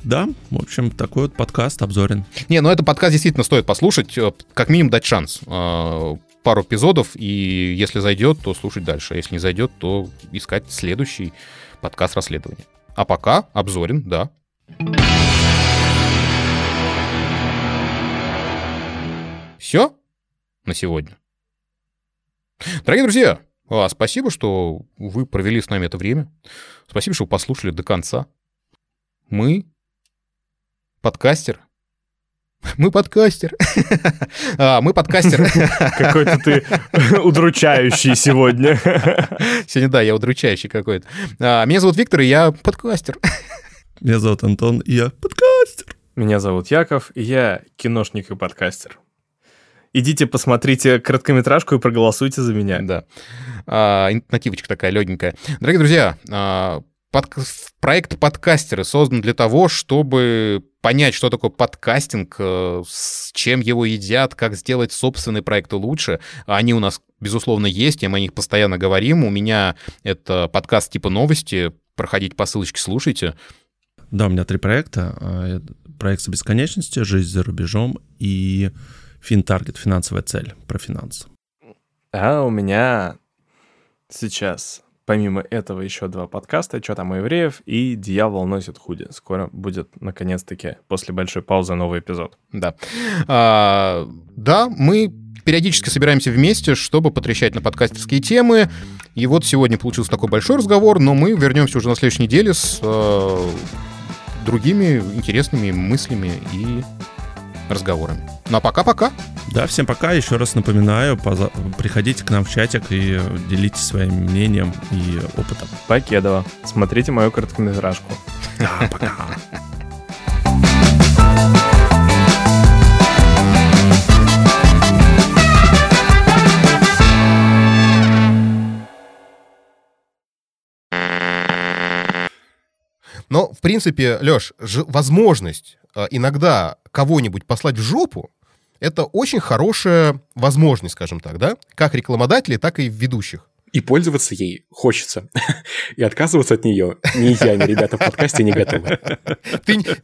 Да, в общем, такой вот подкаст обзорен. Не, ну это подкаст действительно стоит послушать, э, как минимум дать шанс. Пару эпизодов, и если зайдет, то слушать дальше. А если не зайдет, то искать следующий подкаст расследования. А пока обзорен, да. Все на сегодня. Дорогие друзья, а, спасибо, что вы провели с нами это время. Спасибо, что послушали до конца. Мы подкастер. Мы подкастер. а, мы подкастер. Какой-то ты удручающий сегодня. Сегодня, да, я удручающий какой-то. А, меня зовут Виктор, и я подкастер. Меня зовут Антон, и я подкастер. Меня зовут Яков, и я киношник и подкастер идите посмотрите короткометражку и проголосуйте за меня. Да. А, нативочка такая легенькая. Дорогие друзья, а, под, проект подкастеры создан для того, чтобы понять, что такое подкастинг, э, с чем его едят, как сделать собственные проекты лучше. Они у нас, безусловно, есть, и мы о них постоянно говорим. У меня это подкаст типа новости. Проходите по ссылочке, слушайте. Да, у меня три проекта. А, проект «За бесконечности», «Жизнь за рубежом» и Финтаргет, финансовая цель, про финансы. А у меня сейчас, помимо этого, еще два подкаста «Что там у евреев» и «Дьявол носит худи». Скоро будет, наконец-таки, после большой паузы новый эпизод. Да. А, да, мы периодически собираемся вместе, чтобы потрещать на подкастерские темы. И вот сегодня получился такой большой разговор, но мы вернемся уже на следующей неделе с э, другими интересными мыслями и разговорами. Ну а пока-пока. Да, всем пока. Еще раз напоминаю, поза- приходите к нам в чатик и делитесь своим мнением и опытом. Покедова. Смотрите мою короткометражку. Да, пока. Но, в принципе, Леш, возможность э, иногда кого-нибудь послать в жопу, это очень хорошая возможность, скажем так, да? Как рекламодателей, так и ведущих. И пользоваться ей хочется. И отказываться от нее ни я, ни ребята в подкасте не готовы. Ты...